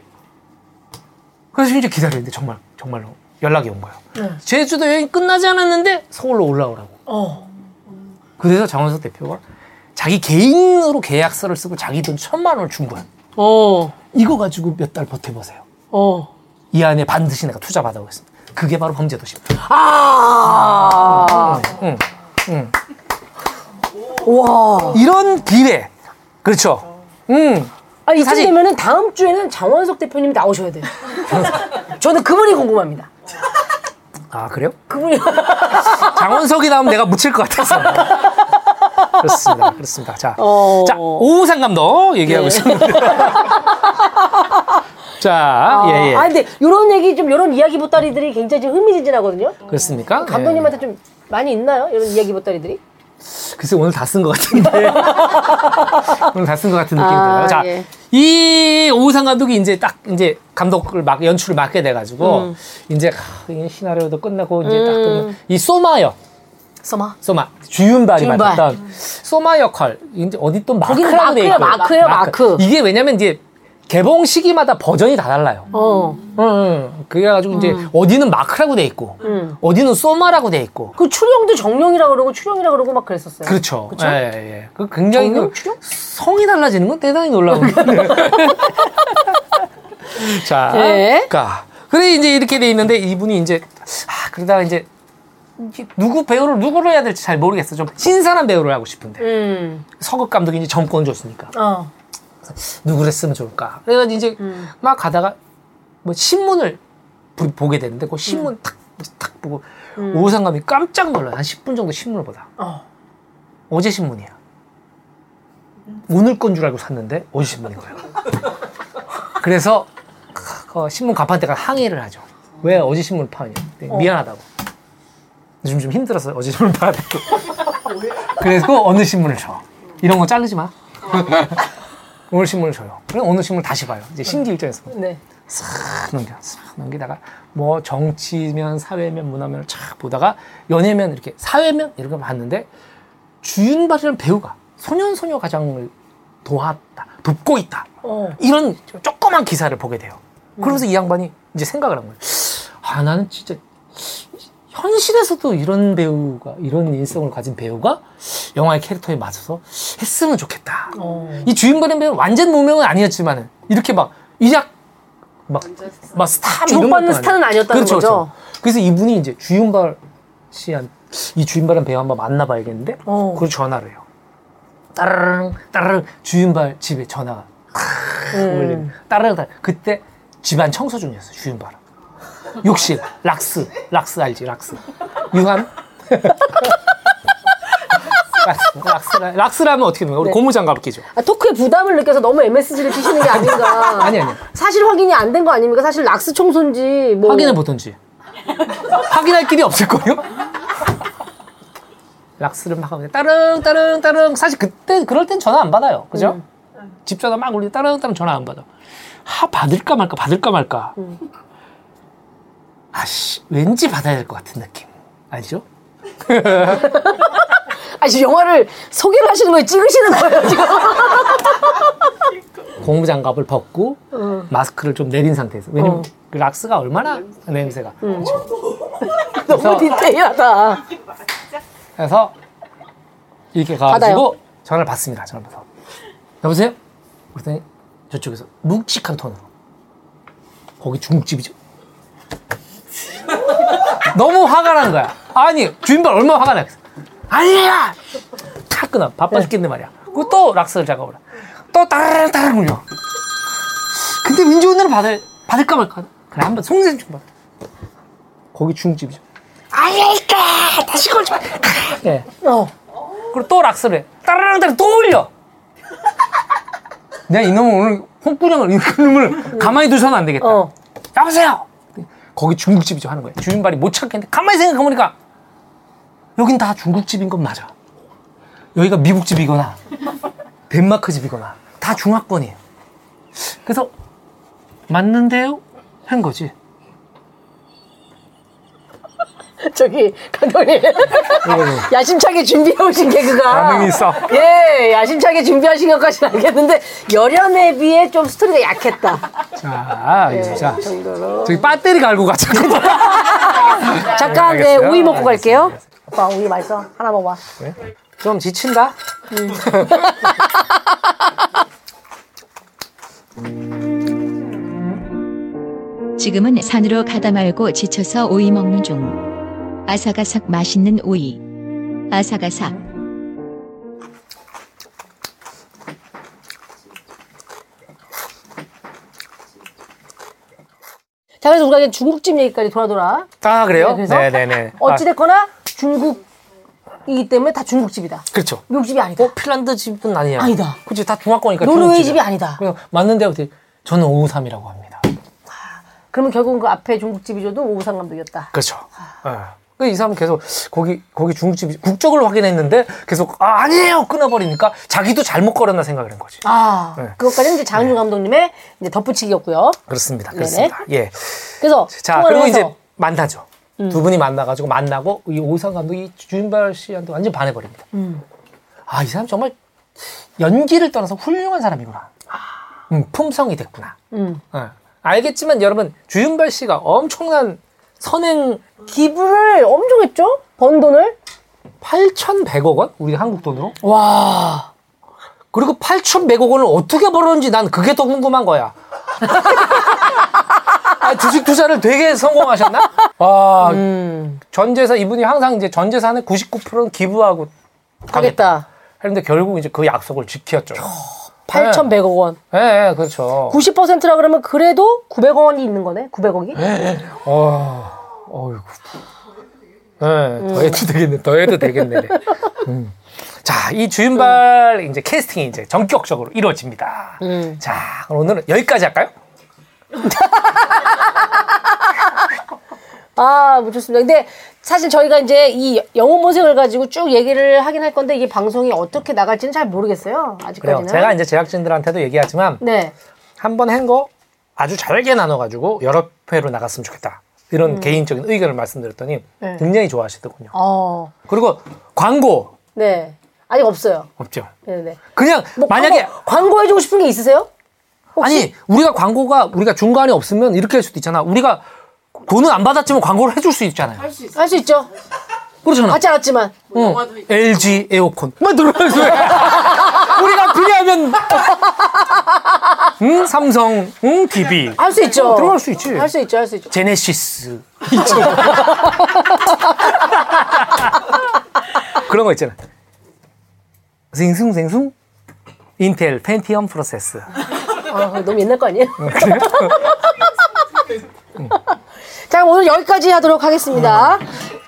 그래서 이제 기다렸는데 정말, 정말로 연락이 온 거예요. 네. 제주도 여행 끝나지 않았는데 서울로 올라오라고. 어. 그래서 장원석 대표가 자기 개인으로 계약서를 쓰고 자기 돈 천만 원을 준 거야. 어. 이거 가지고 몇 달 버텨보세요. 어. 이 안에 반드시 내가 투자 받아오겠습니다. 그게 바로 범죄도시입니다. 아. 응, 응. 와. 이런 기회. 그렇죠. 응. 아, 이쯤 사실- 되면은 다음 주에는 장원석 대표님이 나오셔야 돼요. 저는 그분이 궁금합니다. 아, 그래요? 그분이. 장원석이 나오면 내가 묻힐 것 같아서. 그렇습니다. 그렇습니다. 자, 어. 자 오우상 감독 얘기하고 네. 있습니다. 자, 예, 예. 아, 근데 이런 얘기 좀, 이런 이야기 보따리들이 굉장히 좀 흥미진진하거든요. 그렇습니까? 감독님한테 좀 많이 있나요? 이런 이야기 보따리들이? 예. 글쎄 오늘 다 쓴 것 같은데 오늘 다 쓴 것 같은 느낌이 아, 들어요. 자, 예. 이 오우상 감독이 이제 딱 이제 감독을 막 연출을 맡게 돼가지고 음. 이제 하, 이 시나리오도 끝나고 이제 딱 끝나 이 소마역 써마. 소마 주윤발이 주윤발. 맡았던 소마 역할 이제 어디 또 마크라고 돼 있고 마크예요, 마크. 이게 왜냐면 이제 개봉 시기마다 버전이 다 달라요. 어. 응, 응. 그래가지고 이제 어디는 마크라고 돼 있고 음. 어디는 소마라고 돼 있고 그 출영도 정령이라 그러고 출영이라 그러고 막 그랬었어요. 그렇죠. 그쵸? 예, 예, 예. 그 굉장히 정령 그 출연? 성이 달라지는 건 대단히 놀라운 건데. 자, 예. 그러니까 그래 이제 이렇게 돼 있는데 이분이 이제 아 그러다가 이제 누구 배우를 누구로 해야 될지 잘 모르겠어. 좀 신선한 배우를 하고 싶은데 음. 서극 감독이 이제 정권 줬으니까 어. 누구를 쓰면 좋을까. 그래가지고 이제 음. 막 가다가 뭐 신문을 보, 보게 되는데 그 신문 탁, 탁 보고 오상감이 깜짝 놀라요. 한 10분 정도 신문을 보다. 어. 어제 신문이야. 오늘 건 줄 알고 샀는데 어제 신문인 거예요. 그래서 그 신문 가판대가 항의를 하죠. 왜 어제 신문을 파냐? 네, 미안하다고. 요즘 좀 힘들어서 어제 신문 파야 돼. 그래서 어느 신문을 줘. 이런 거 자르지 마. 오늘 신문을 줘요. 그럼 오늘 신문 다시 봐요. 이제 신기 일전에서 네. 싹 넘겨, 싹 넘기다가 뭐 정치면, 사회면, 문화면을 쫙 보다가 연예면 이렇게 사회면 이렇게 봤는데 주윤발이라는 배우가 소년 소녀 가장을 도왔다, 돕고 있다. 어. 이런 조그만 기사를 보게 돼요. 그러면서 이 양반이 이제 생각을 한 거예요. 아, 나는 진짜 현실에서도 이런 배우가, 이런 인성을 가진 배우가 영화의 캐릭터에 맞춰서 했으면 좋겠다. 이 주인공의 배우는 완전 무명은 아니었지만 이렇게 막 이작 막, 막 스타 주목받는 스타는. 아니었다는 그렇죠, 거죠? 그렇죠. 그래서 이분이 이제 주윤발 씨한 이 주윤발은 배우 한번 만나봐야겠는데 어. 그걸 전화를 해요. 따르릉 따르릉 주윤발 집에 전화가 음. 울리는 따르릉 따르릉 그때 집안 청소 중이었어 주윤발은 욕실 락스 락스 알지 락스 유한 락스 락스 락스라면 어떻게 되는 거야 우리 네. 고무장갑 끼죠 아, 토크에 부담을 느껴서 너무 MSG를 치시는 게 아닌가. 아니, 아니. 사실 확인이 안 된 거 아닙니까? 사실 락스 청소인지 뭐. 확인해 보던지 확인할 길이 없을 거요. 락스를 막 하면 따릉 따릉 따릉 사실 그때 그럴 땐 전화 안 받아요. 그죠? 집 전화 막 울리 따릉 따릉 전화 안 받아. 하 받을까 말까 받을까 말까. 아씨 왠지 받아야 될 것 같은 느낌 아니죠? 아, 지금 영화를 소개를 하시는 거예요? 찍으시는 거예요, 지금? 고무 장갑을 벗고 마스크를 좀 내린 상태에서 왜냐면 어. 그 락스가 얼마나 냄새가 그렇죠? 너무 디테일하다. 그래서 이렇게 가가지고 받아요. 전화를 받습니다. 전화 받아. 여보세요? 그랬더니 저쪽에서 묵직한 톤으로 거기 중국집이죠. 너무 화가 난 거야. 아니 주인발 얼마나 화가 났어. 아니야. 탁 끊어. 바빠 죽겠네 말이야. 그리고 또 락스를 잡아오라. 또 따르릉 따르릉 울려. 근데 왠지 오늘은 받을 받을까 말까. 그래 한번 송샘 좀 받아. 거기 중국집이죠. 아니니까 다시 걸지 마. 예. 어. 그리고 또 락스를 해. 따르릉 따르릉 또 올려. 내가 이놈을 오늘 홍구령을 이놈을 가만히 두서는 안 되겠다. 어. 여보세요. 거기 중국집이죠 하는 거예요. 주인발이 못 찾겠는데 가만히 생각해보니까 여긴 다 중국집인 건 맞아. 여기가 미국집이거나 덴마크 집이거나 다 중화권이에요. 그래서 맞는데요? 한 거지. 저기, 감독님. 야심차게 준비해 오신 개그가. 반응이 있어. 예, 야심차게 준비하신 것까지는 알겠는데, 열연에 비해 좀 스토리가 약했다. 자, 네, 자, 저기 배터리 갈고 가자. 잠깐, 네, 알겠어요. 오이 먹고 갈게요. 오빠, 오이 맛있어. 하나 먹어봐. 좀 지친다? 지금은 산으로 가다 말고 지쳐서 오이 먹는 중. 아삭아삭 맛있는 오이. 아삭아삭. 자, 그래서 우리가 이제 중국집 얘기까지 돌아 돌아. 아, 그래요? 네, 그래서 네네네. 어찌됐거나 중국이기 때문에 다 중국집이다. 아, 그렇죠. 미국집이 아니다. 어, 핀란드 집은 아니야. 아니다. 그치, 다 중화권이니까. 노르웨이 중국집이야. 집이 아니다. 그래서 맞는데 어떻게, 저는 553이라고 합니다. 그러면 결국은 그 앞에 중국집이 줘도 오우상 감독이었다. 그렇죠. 예. 이 사람은 계속 거기 거기 중국집 국적을 확인했는데 계속 아, 아니에요 끊어버리니까 자기도 잘못 걸었나 생각을 한 거지. 아, 네. 그것까지는 이제 장윤 감독님의 이제 덧붙이기였고요. 그렇습니다. 네네. 그렇습니다. 예. 그래서 자 그리고 해서 이제 만나죠. 음. 두 분이 만나가지고 만나고 이 오상 감독이 주윤발 씨한테 완전 반해버립니다. 음. 아이 사람 정말 연기를 떠나서 훌륭한 사람이구나. 음, 품성이 됐구나. 음. 어. 알겠지만 여러분 주윤발 씨가 엄청난 선행 기부를 엄청 했죠? 번 돈을? 8,100억 원? 우리 한국 돈으로? 와. 그리고 8,100억 원을 어떻게 벌었는지 난 그게 더 궁금한 거야. 아, 주식 투자를 되게 성공하셨나? 와, 음. 전재산, 이분이 항상 이제 전재산의 99%는 기부하고 하겠다. 했는데 결국 이제 그 약속을 지켰죠. 8,100억 원. 예, 네, 그렇죠. 90%라 그러면 그래도 900억 원이 있는 거네? 900억이? 어, 어이구. 예, 더 해도 되겠네, 더 해도 되겠네. 음. 자, 이 주윤발 이제 캐스팅이 이제 전격적으로 이루어집니다. 음. 자, 그럼 오늘은 여기까지 할까요? 아, 뭐 좋습니다. 근데 사실 저희가 이제 이 영어 모색을 가지고 쭉 얘기를 하긴 할 건데 이게 방송이 어떻게 나갈지는 잘 모르겠어요. 그래요. 아직까지는. 제가 이제 제작진들한테도 얘기하지만 네. 한번 한 거 아주 잘게 나눠 가지고 여러 회로 나갔으면 좋겠다. 이런 개인적인 의견을 말씀드렸더니 음. 네. 굉장히 좋아하시더군요. 어. 그리고 광고 네. 아직 없어요. 없죠. 네네. 그냥 뭐 만약에 광고, 광고 해주고 싶은 게 있으세요? 혹시? 아니 우리가 광고가 우리가 중간에 없으면 이렇게 할 수도 있잖아. 우리가 돈은 안 받았지만 광고를 해줄 수 있잖아요. 할 수 있죠. 그렇잖아. 받지 않았지만. 어, LG 에어컨. 막 들어가면서 우리가 필요하면 응 삼성 응 TV 할수 있죠. 어, 들어갈 수 있지. 할 수 있죠, 할 수 있죠. 제네시스 이쪽 그런 거 있잖아. 생숭생숭 인텔 펜티엄 프로세스. 아, 너무 옛날 거 아니에요? 자, 오늘 여기까지 하도록 하겠습니다.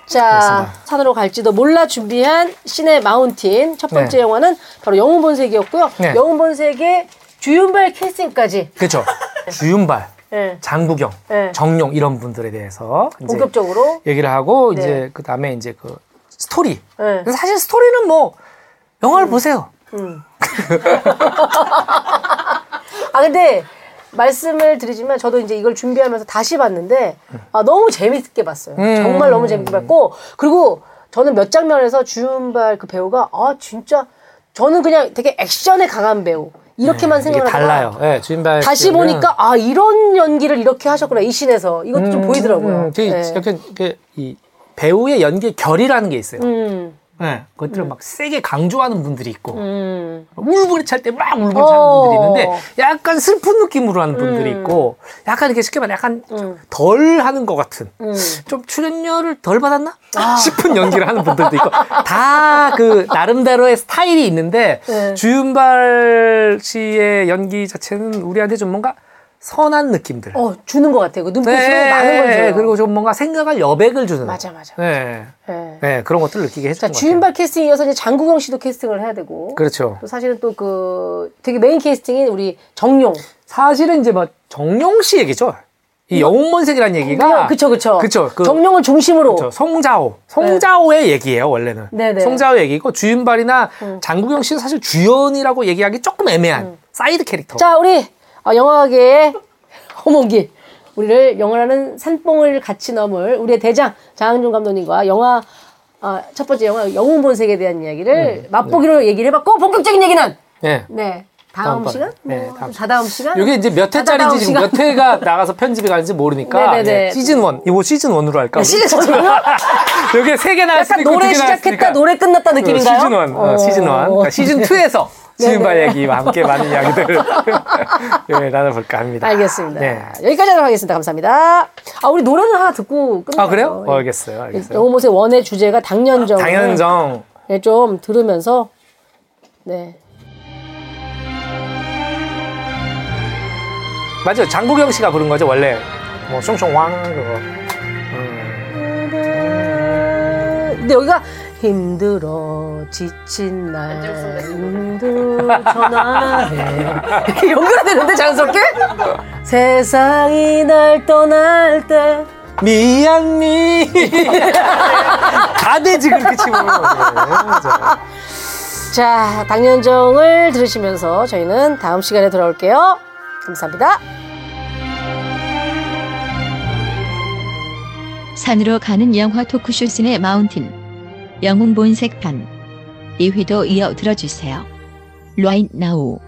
자, 알겠습니다. 산으로 갈지도 몰라 준비한 신의 마운틴. 첫 번째 네. 영화는 바로 영웅 본색이었고요. 네. 영웅 본색의 주윤발 캐스팅까지. 그렇죠. 주윤발, 예, 장국영, 네. 정용 이런 분들에 대해서 본격적으로. 얘기를 하고 네. 이제 그 다음에 이제 그 스토리. 네. 사실 스토리는 뭐 영화를 보세요. 아, 근데 말씀을 드리지만 저도 이제 이걸 준비하면서 다시 봤는데 아, 너무 재밌게 봤어요. 음. 정말 너무 재밌게 봤고 그리고 저는 몇 장면에서 주윤발 그 배우가 아 진짜 저는 그냥 되게 액션에 강한 배우 이렇게만 네, 이게 생각을 달라요. 예, 주인발 다시 보니까 아 이런 연기를 이렇게 하셨구나 이 씬에서 이것도 좀 보이더라고요. 음, 되게 네. 약간 그 이 배우의 연기의 결이라는 게 있어요. 음, 네, 그것들을 막 세게 강조하는 분들이 있고 음. 울부리찰 때막 울부리차는 어. 분들이 있는데 약간 슬픈 느낌으로 하는 분들이 있고 약간 이렇게 쉽게 말해 약간 음. 덜 하는 것 같은 음. 좀 출연료를 덜 받았나 싶은 연기를 하는 분들도 있고 다 그 나름대로의 스타일이 있는데 네. 주윤발 씨의 연기 자체는 우리한테 좀 뭔가 선한 느낌들. 어 주는 것 같아요. 그 눈빛으로 많은 걸 줘요. 그리고 좀 뭔가 생각할 여백을 주는. 맞아 맞아. 네. 네. 네, 그런 것들을 느끼게 해주는 자것 같아요. 주윤발 캐스팅 이어서 이제 장국영 씨도 캐스팅을 해야 되고 그렇죠. 또 사실은 또 그 되게 메인 캐스팅인 우리 적룡. 사실은 이제 뭐 적룡 씨 얘기죠. 이 영웅본색이라는 얘기가 그쵸 그쵸. 그쵸. 그 적룡을 중심으로. 그렇죠. 송자호. 송자호의 얘기예요, 원래는. 네네. 음. 송자호 얘기고 주윤발이나 장국영 씨는 사실 주연이라고 얘기하기 조금 애매한 사이드 캐릭터. 자 우리 어, 영화계의 엄홍길 우리를 영화라는 산봉을 같이 넘을 우리의 대장 장항준 감독님과 영화 어, 첫 번째 영화 영웅 본색에 대한 이야기를 맛보기로 얘기를 해봤고 본격적인 얘기는 네. 네 다음 다음번. 시간 네, 뭐, 다음 다다음 시간 이게 이제 몇 회짜리인지 지금. 몇 회가 나가서 편집이 가는지 모르니까 네네네. 네, 시즌 1. 이거 시즌 1으로 할까? 네, 시즌 one. 여기 세개 나왔으니까 노래 시작했다 노래 끝났다 느낌인가요? 시즌 1. 어, 시즌 1. 그러니까 시즌 2에서 지은바 얘기와 함께 많은 이야기들을 예, 나눠볼까 합니다. 알겠습니다. 네. 여기까지 하도록 하겠습니다. 감사합니다. 아 우리 노래는 하나 듣고 끝나요. 아, 그래요? 어, 알겠어요. 알겠어요. 영웅 본색 원의 주제가 당년정. 당연정. 네, 좀 들으면서 네. 맞아요. 장국영 씨가 부른 거죠, 원래. 뭐, 숑숑왕, 그거. 음. 근데 여기가 힘들어 지친 날 눈도 전화해 이렇게 연결이 되는데 자연스럽게 세상이 날 떠날 때 미안, 미. 다 되지, 그렇게 치면. 네. 자, 당년정을 들으시면서 저희는 다음 시간에 돌아올게요. 감사합니다. 산으로 가는 영화 토크쇼 신의 마운틴 영웅 본색판 2회도 이어 들어주세요. Right now